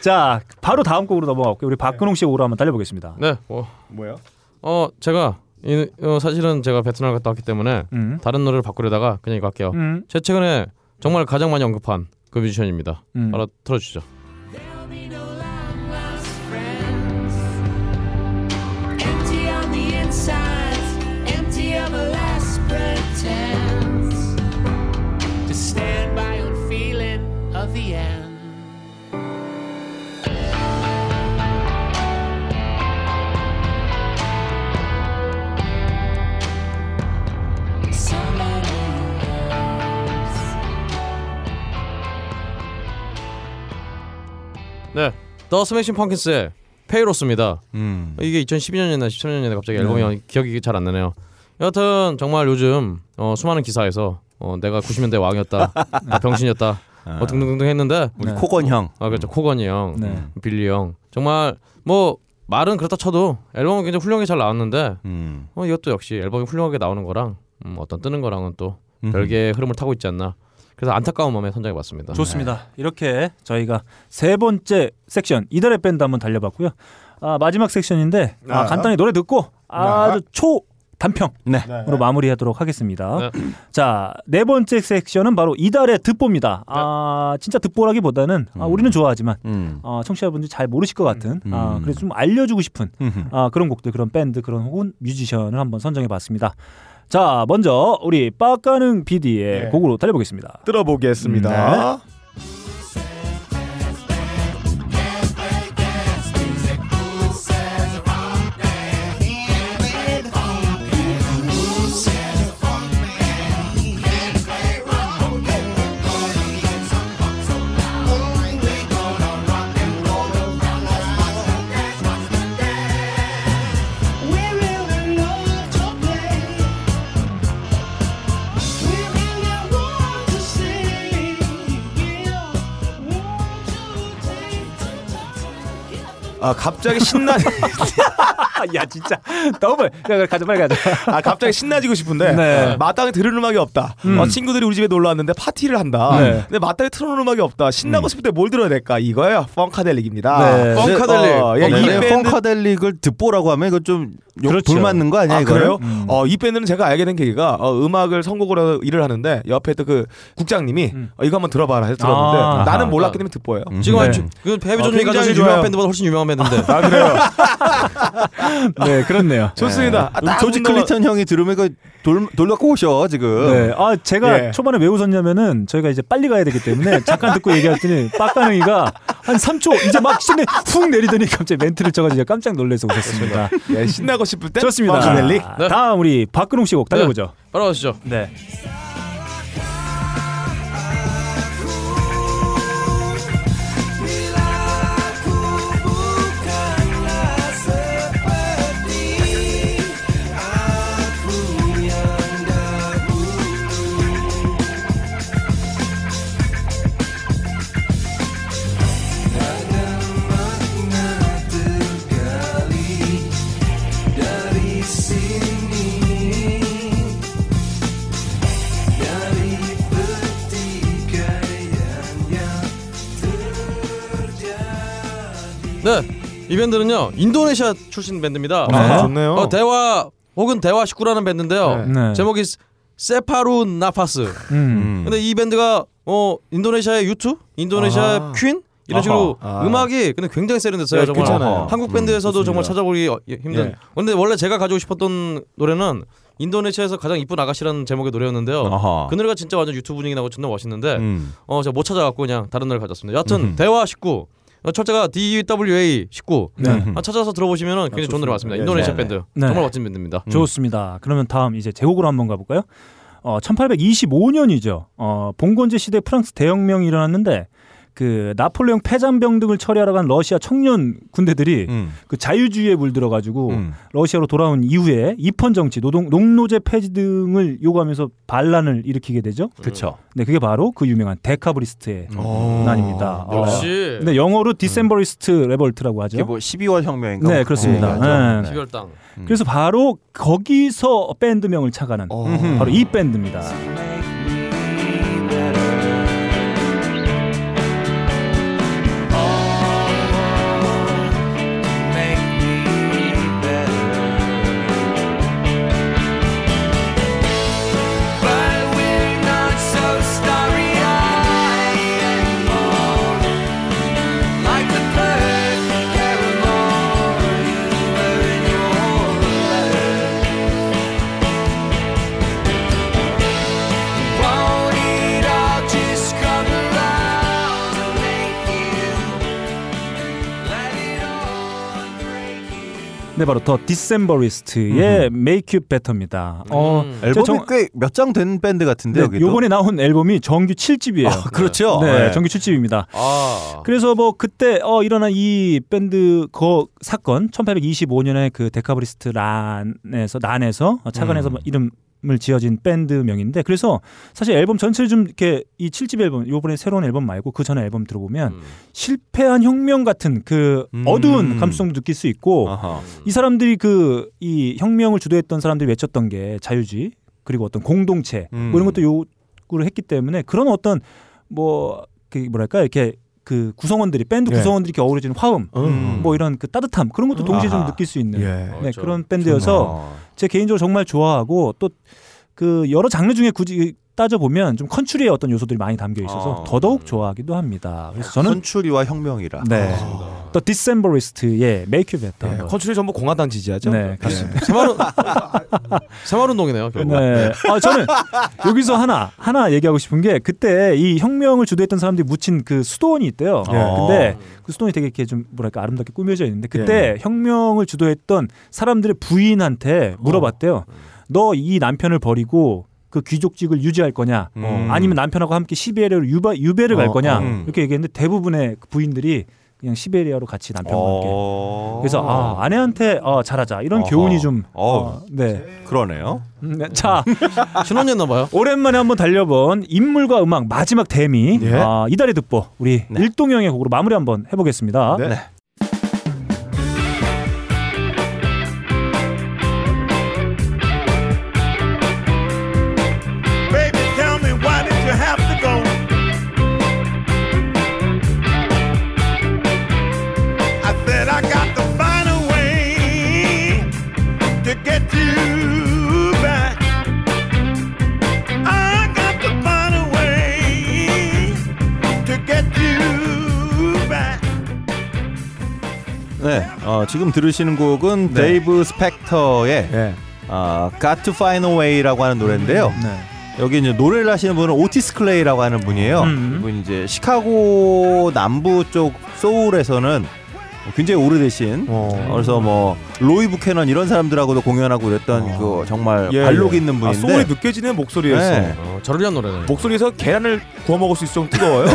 자, 바로 다음 곡으로 넘어갈게요. 우리 박근홍 씨의 오라 한번 달려보겠습니다. 네. 뭐, 뭐요? 어, 제가 이, 어, 사실은 제가 베트남 갔다 왔기 때문에 음. 다른 노래를 바꾸려다가 그냥 이거 할게요. 음. 제 최근에 정말 가장 많이 언급한 그 뮤지션입니다. 음. 바로 틀어주시죠. 네. The Smashing Pumpkins의 Pale Horse입니다. 음. 이게 2012년이나 13년이나 갑자기 앨범이 기억이 잘 안 나네요. 여하튼 정말 요즘 어, 수많은 기사에서 어, 내가 90년대 왕이었다, 나 병신이었다, 아. 뭐 등등등등 했는데 우리 네. 코건 형. 아 그렇죠 코건이 형, 네. 빌리 형 정말 뭐 말은 그렇다 쳐도 앨범은 굉장히 훌륭하게 잘 나왔는데 음. 어, 이것도 역시 앨범이 훌륭하게 나오는 거랑 음, 어떤 뜨는 거랑은 또 음흠. 별개의 흐름을 타고 있지 않나. 그래서 안타까운 마음에 선정해 봤습니다. 좋습니다. 이렇게 저희가 세 번째 섹션 이달의 밴드 한번 달려봤고요. 아, 마지막 섹션인데 아, 아. 간단히 노래 듣고 아주 초 단평으로 네. 마무리하도록 하겠습니다. 네. 자, 네 번째 섹션은 바로 이달의 듣보입니다. 아, 진짜 듣보라기보다는 아, 우리는 좋아하지만 음. 어, 청취자분들이 잘 모르실 것 같은 음. 아, 그래서 좀 알려주고 싶은. 아, 그런 곡들, 그런 밴드, 그런 혹은 뮤지션을 한번 선정해 봤습니다. 자, 먼저 우리 빠까능 PD의 네. 곡으로 달려보겠습니다. 들어보겠습니다. 아 갑자기 신나 야 진짜 너무 야 가자 빨리 가자. 아 갑자기 신나지고 싶은데 네. 마땅히 들을 음악이 없다. 음. 어, 친구들이 우리 집에 놀러 왔는데 파티를 한다. 네. 근데 마땅히 틀어놓은 음악이 없다. 신나고 싶을 때 뭘 들어야 될까? 이거예요. 펑카델릭입니다. 네. 펑카델릭. 어, 예, 네, 이 네, 밴드 펑카델릭을 듣보라고 하면 이거 좀 욕, 그렇죠. 돌 맞는 거 아니야 아, 이거? 그래요? 음. 어, 이 밴드는 제가 알게 된 계기가 어, 음악을 선곡으로 일을 하는데 옆에 또 그 국장님이 음. 어, 이거 한번 들어봐라 해서 들었는데 아. 나는. 몰랐기 때문에 듣보예요. 지금 네. 네. 그 헤비 어. 유명한 밴드보다 훨씬 유명한 밴드인데. 아 그래요? 네, 그렇네요. 좋습니다. 아, 딱 조지 클린턴 형이 들으면 이거 돌 돌려고 오셔 지금. 네, 아 제가 예. 초반에 왜 웃었냐면은 저희가 이제 빨리 가야 되기 때문에 잠깐 듣고 얘기했더니 빡가능이가 한 3초 이제 막 신에 훅 내리더니 갑자기 멘트를 쳐가지고 깜짝 놀라서 웃었습니다. 예, 신나고 싶을 때 좋습니다. Funkadelic. 네. 다음 우리 박근홍 씨곡 달려보죠. 바로 가시죠. 네. 네. 이 밴드는요. 인도네시아 출신 밴드입니다. 아, 좋네요. 어, Dewa 혹은 Dewa 19라는 밴드인데요. 네. 네. 제목이 Separuh Nafas. 음. 음. 근데 이 밴드가 어 인도네시아의 U2, 인도네시아의 아. Queen 이런 식으로 아하. 음악이 근데 굉장히 세련됐어요. 네, 정말 괜찮아요. 한국 밴드에서도 음, 정말. 찾아보기 어, 예, 힘든. 예. 근데 원래 제가 가지고 싶었던 노래는 인도네시아에서 가장 이쁜 아가씨라는 제목의 노래였는데요. 아하. 그 노래가 진짜 완전 U2 분위기 나고 존나 멋있는데 음. 어 제가 못 찾아갖고 그냥 다른 노래 가졌습니다. 여하튼 음흠. Dewa 19 어, 철자가 DWA 19 네. 아, 찾아서 들어보시면 굉장히 좋은 노래 같습니다. 네, 인도네시아 네, 밴드 네. 정말 멋진 밴드입니다. 좋습니다. 그러면 다음 이제 제곡으로 한번 가볼까요? 어, 1825년이죠. 어, 봉건제 시대 프랑스 대혁명이 일어났는데 그 나폴레옹 패잔병 등을 처리하러 간 러시아 청년 군대들이 음. 그 자유주의에 물들어가지고 음. 러시아로 돌아온 이후에 입헌 정치, 노동 농노제 폐지 등을 요구하면서 반란을 일으키게 되죠. 그렇죠. 네, 그게 바로 그 유명한 데카브리스트의 난입니다. 어, 역시 근데 영어로 Decembrist Revolt라고 하죠. 이게 뭐 12월 혁명인가? 네, 그렇습니다. 네. 네. 시별 땅. 그래서 바로 거기서 밴드명을 착안한 어. 바로 이 밴드입니다. 네, 바로 The Decemberists의 Make You Better입니다. 어, 음. 앨범이 정- 꽤몇 장 된 밴드 같은데 네, 여기도. 요번에 나온 앨범이 정규 7집이에요. 아, 그렇죠. 네, 네. 정규 7집입니다. 아. 그래서 뭐 그때 어 일어난 이 밴드 그 사건 1825년에 그 데카브리스트 란에서 난에서 어, 차관에서 음. 뭐 이름 을 지어진 밴드명인데 그래서 사실 앨범 전체를 좀 이렇게 이 7집 앨범 요번에 새로운 앨범 말고 그 전에 앨범 들어보면 음. 실패한 혁명 같은 그 음. 어두운 감수성도 느낄 수 있고 아하. 이 사람들이 그 이 혁명을 주도했던 사람들이 외쳤던 게 자유주의 그리고 어떤 공동체 음. 뭐 이런 것도 요구를 했기 때문에 그런 어떤 뭐 그 뭐랄까 이렇게 그 구성원들이 밴드 예. 구성원들이 이렇게 어우러지는 화음 음. 뭐 이런 그 따뜻함 그런 것도 동시에 좀 아하. 느낄 수 있는 예. 네, 그렇죠. 그런 밴드여서 어. 제 개인적으로 정말 좋아하고 또 그 여러 장르 중에 굳이 따져 보면 좀 컨츄리의 어떤 요소들이 많이 담겨 있어서 어. 더더욱 좋아하기도 합니다. 그래서 저는 컨츄리와 혁명이라. 네. 또 디셈버리스트의. 예, 한번. 컨츄리 전부 공화당 지지하죠? 네, 그렇습니다. 새마른 새마른동이네요. 결국. 네. 아, 저는 여기서 하나 하나 얘기하고 싶은 게 그때 이 혁명을 주도했던 사람들이 묻힌 그 수도원이 있대요. 네. 근데 그 수도원이 되게 이렇게 좀 뭐랄까 아름답게 꾸며져 있는데 그때 혁명을 주도했던 사람들의 부인한테 물어봤대요. 너이 남편을 버리고 그 귀족직을 유지할 거냐? 음. 아니면 남편하고 함께 시베리아로 유배를 갈 어, 거냐? 음. 이렇게 얘기했는데 대부분의 그 부인들이 그냥 시베리아로 같이 남편과 함께. 어. 그래서 아, 아내한테 어, 잘하자 이런 어허. 교훈이 좀 어. 어, 네. 그러네요. 음, 네. 자 신혼이었나 봐요. 오랜만에 한번 달려본 인물과 음악 마지막 대미 예. 아, 이달의 듣보 우리 네. 일동형의 곡으로 마무리 한번 해보겠습니다. 네. 네. 어, 지금 들으시는 곡은 데이브 스펙터의 예. 어, Got to Find a Way라고 하는 노래인데요. 네. 여기 이제 노래를 하시는 분은 오티스 클레이라고 하는 분이에요. 음. 이분 이제 시카고 남부 쪽 소울에서는 굉장히 오래되신 어. 그래서 뭐 로이 부캐넌 이런 사람들하고도 공연하고 그랬던 그 정말 예, 관록 예. 있는 아, 분인데 소울이 느껴지는 목소리였어. 네. 어, 저를 위한 노래네. 목소리에서 계란을 구워 먹을 수 있을 정도 뜨거워요.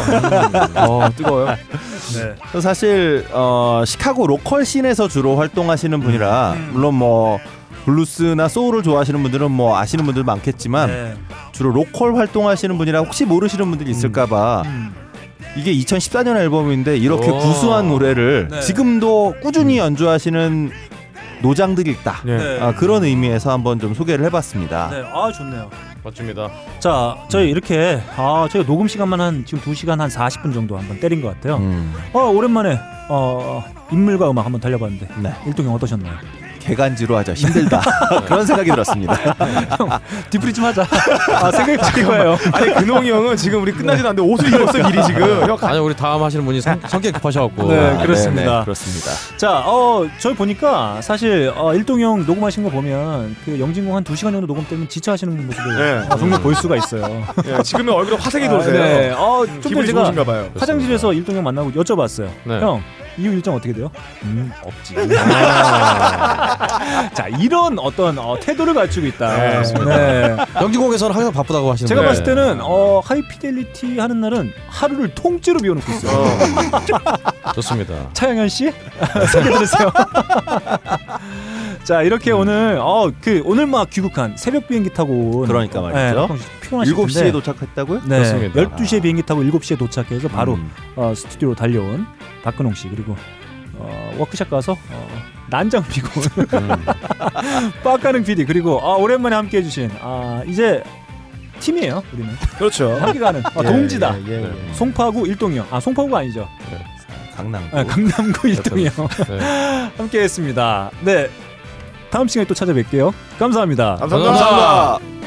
어, 뜨거워요. 네. 그래서 사실 어, 시카고 local scene에서 주로 활동하시는 분이라 음. 물론 뭐 블루스나 소울을 좋아하시는 분들은 뭐 아시는 분들 많겠지만 네. 주로 local 활동하시는 분이라 혹시 모르시는 분들이 있을까봐 음. 이게 2014년 앨범인데 이렇게 오. 구수한 노래를 네. 지금도 꾸준히 연주하시는 노장들이 있다. 네. 네. 아, 그런 의미에서 한번 좀 소개를 해봤습니다. 네. 아 좋네요. 멋집니다. 자 저희 이렇게 아 저희가 녹음 시간만 한 지금 2 시간 한 40분 정도 한번 때린 것 같아요. 음, 어 오랜만에 어 인물과 음악 한번 달려봤는데 네. 일동형 어떠셨나요? 개간지로 하자 힘들다 그런 생각이 들었습니다. 디프리 좀 하자. 아 생각이 바뀐 거예요. 아니 근홍이 형은 지금 우리 끝나지도 않는데 옷을 입었어 미리 지금. 형 아니 우리 다음 하시는 분이 성, 성격 급하셔갖고. 네, 아, 그렇습니다. 네, 네, 그렇습니다. 자, 어, 저희 보니까 사실 어, 일동 형 녹음하신 거 보면 그 영진공 한 2 시간 정도 녹음 때문에 지쳐하시는 모습을 네. 어, 종종 볼 수가 있어요. 예, 지금은 얼굴에 화색이 아, 돌세요. 네. 어, 좀 전에 기분이 제가 좋으신가 봐요. 화장실에서 일동 형 만나고 여쭤봤어요. 네. 형, 이후 일정 어떻게 돼요? 음, 없지. 자, 이런 어떤 어, 태도를 갖추고 있다. 네. 영진공에서는 항상 바쁘다고 하시는 제가. 봤을 때는 어, 하이피델리티 하는 날은 하루를 통째로 비워놓고 있어요. 좋습니다. 차영현 씨 소개 들으세요. 자 이렇게 오늘 어 그 오늘 막 귀국한 새벽 비행기 타고 온 그러니까 말이죠. 네, 피곤하실 7시에 텐데 도착했다고요? 네, 그렇습니다. 12시에 비행기 타고 7시에 도착해서 바로 음. 어, 스튜디오로 달려온 박근홍 씨 그리고 어, 워크샵 가서 어, 난장 피고 음. 빡가능 PD 그리고 아, 오랜만에 함께 해 주신 아, 이제 팀이에요 우리는 그렇죠. 함께 가는 아, 예, 동지다 예, 예, 예. 송파구 일동이요 아 송파구가 아니죠 강남. 아, 강남구 일동이요 네. 함께 했습니다 네 다음 시간에 또 찾아뵐게요 감사합니다 감사합니다. 감사합니다.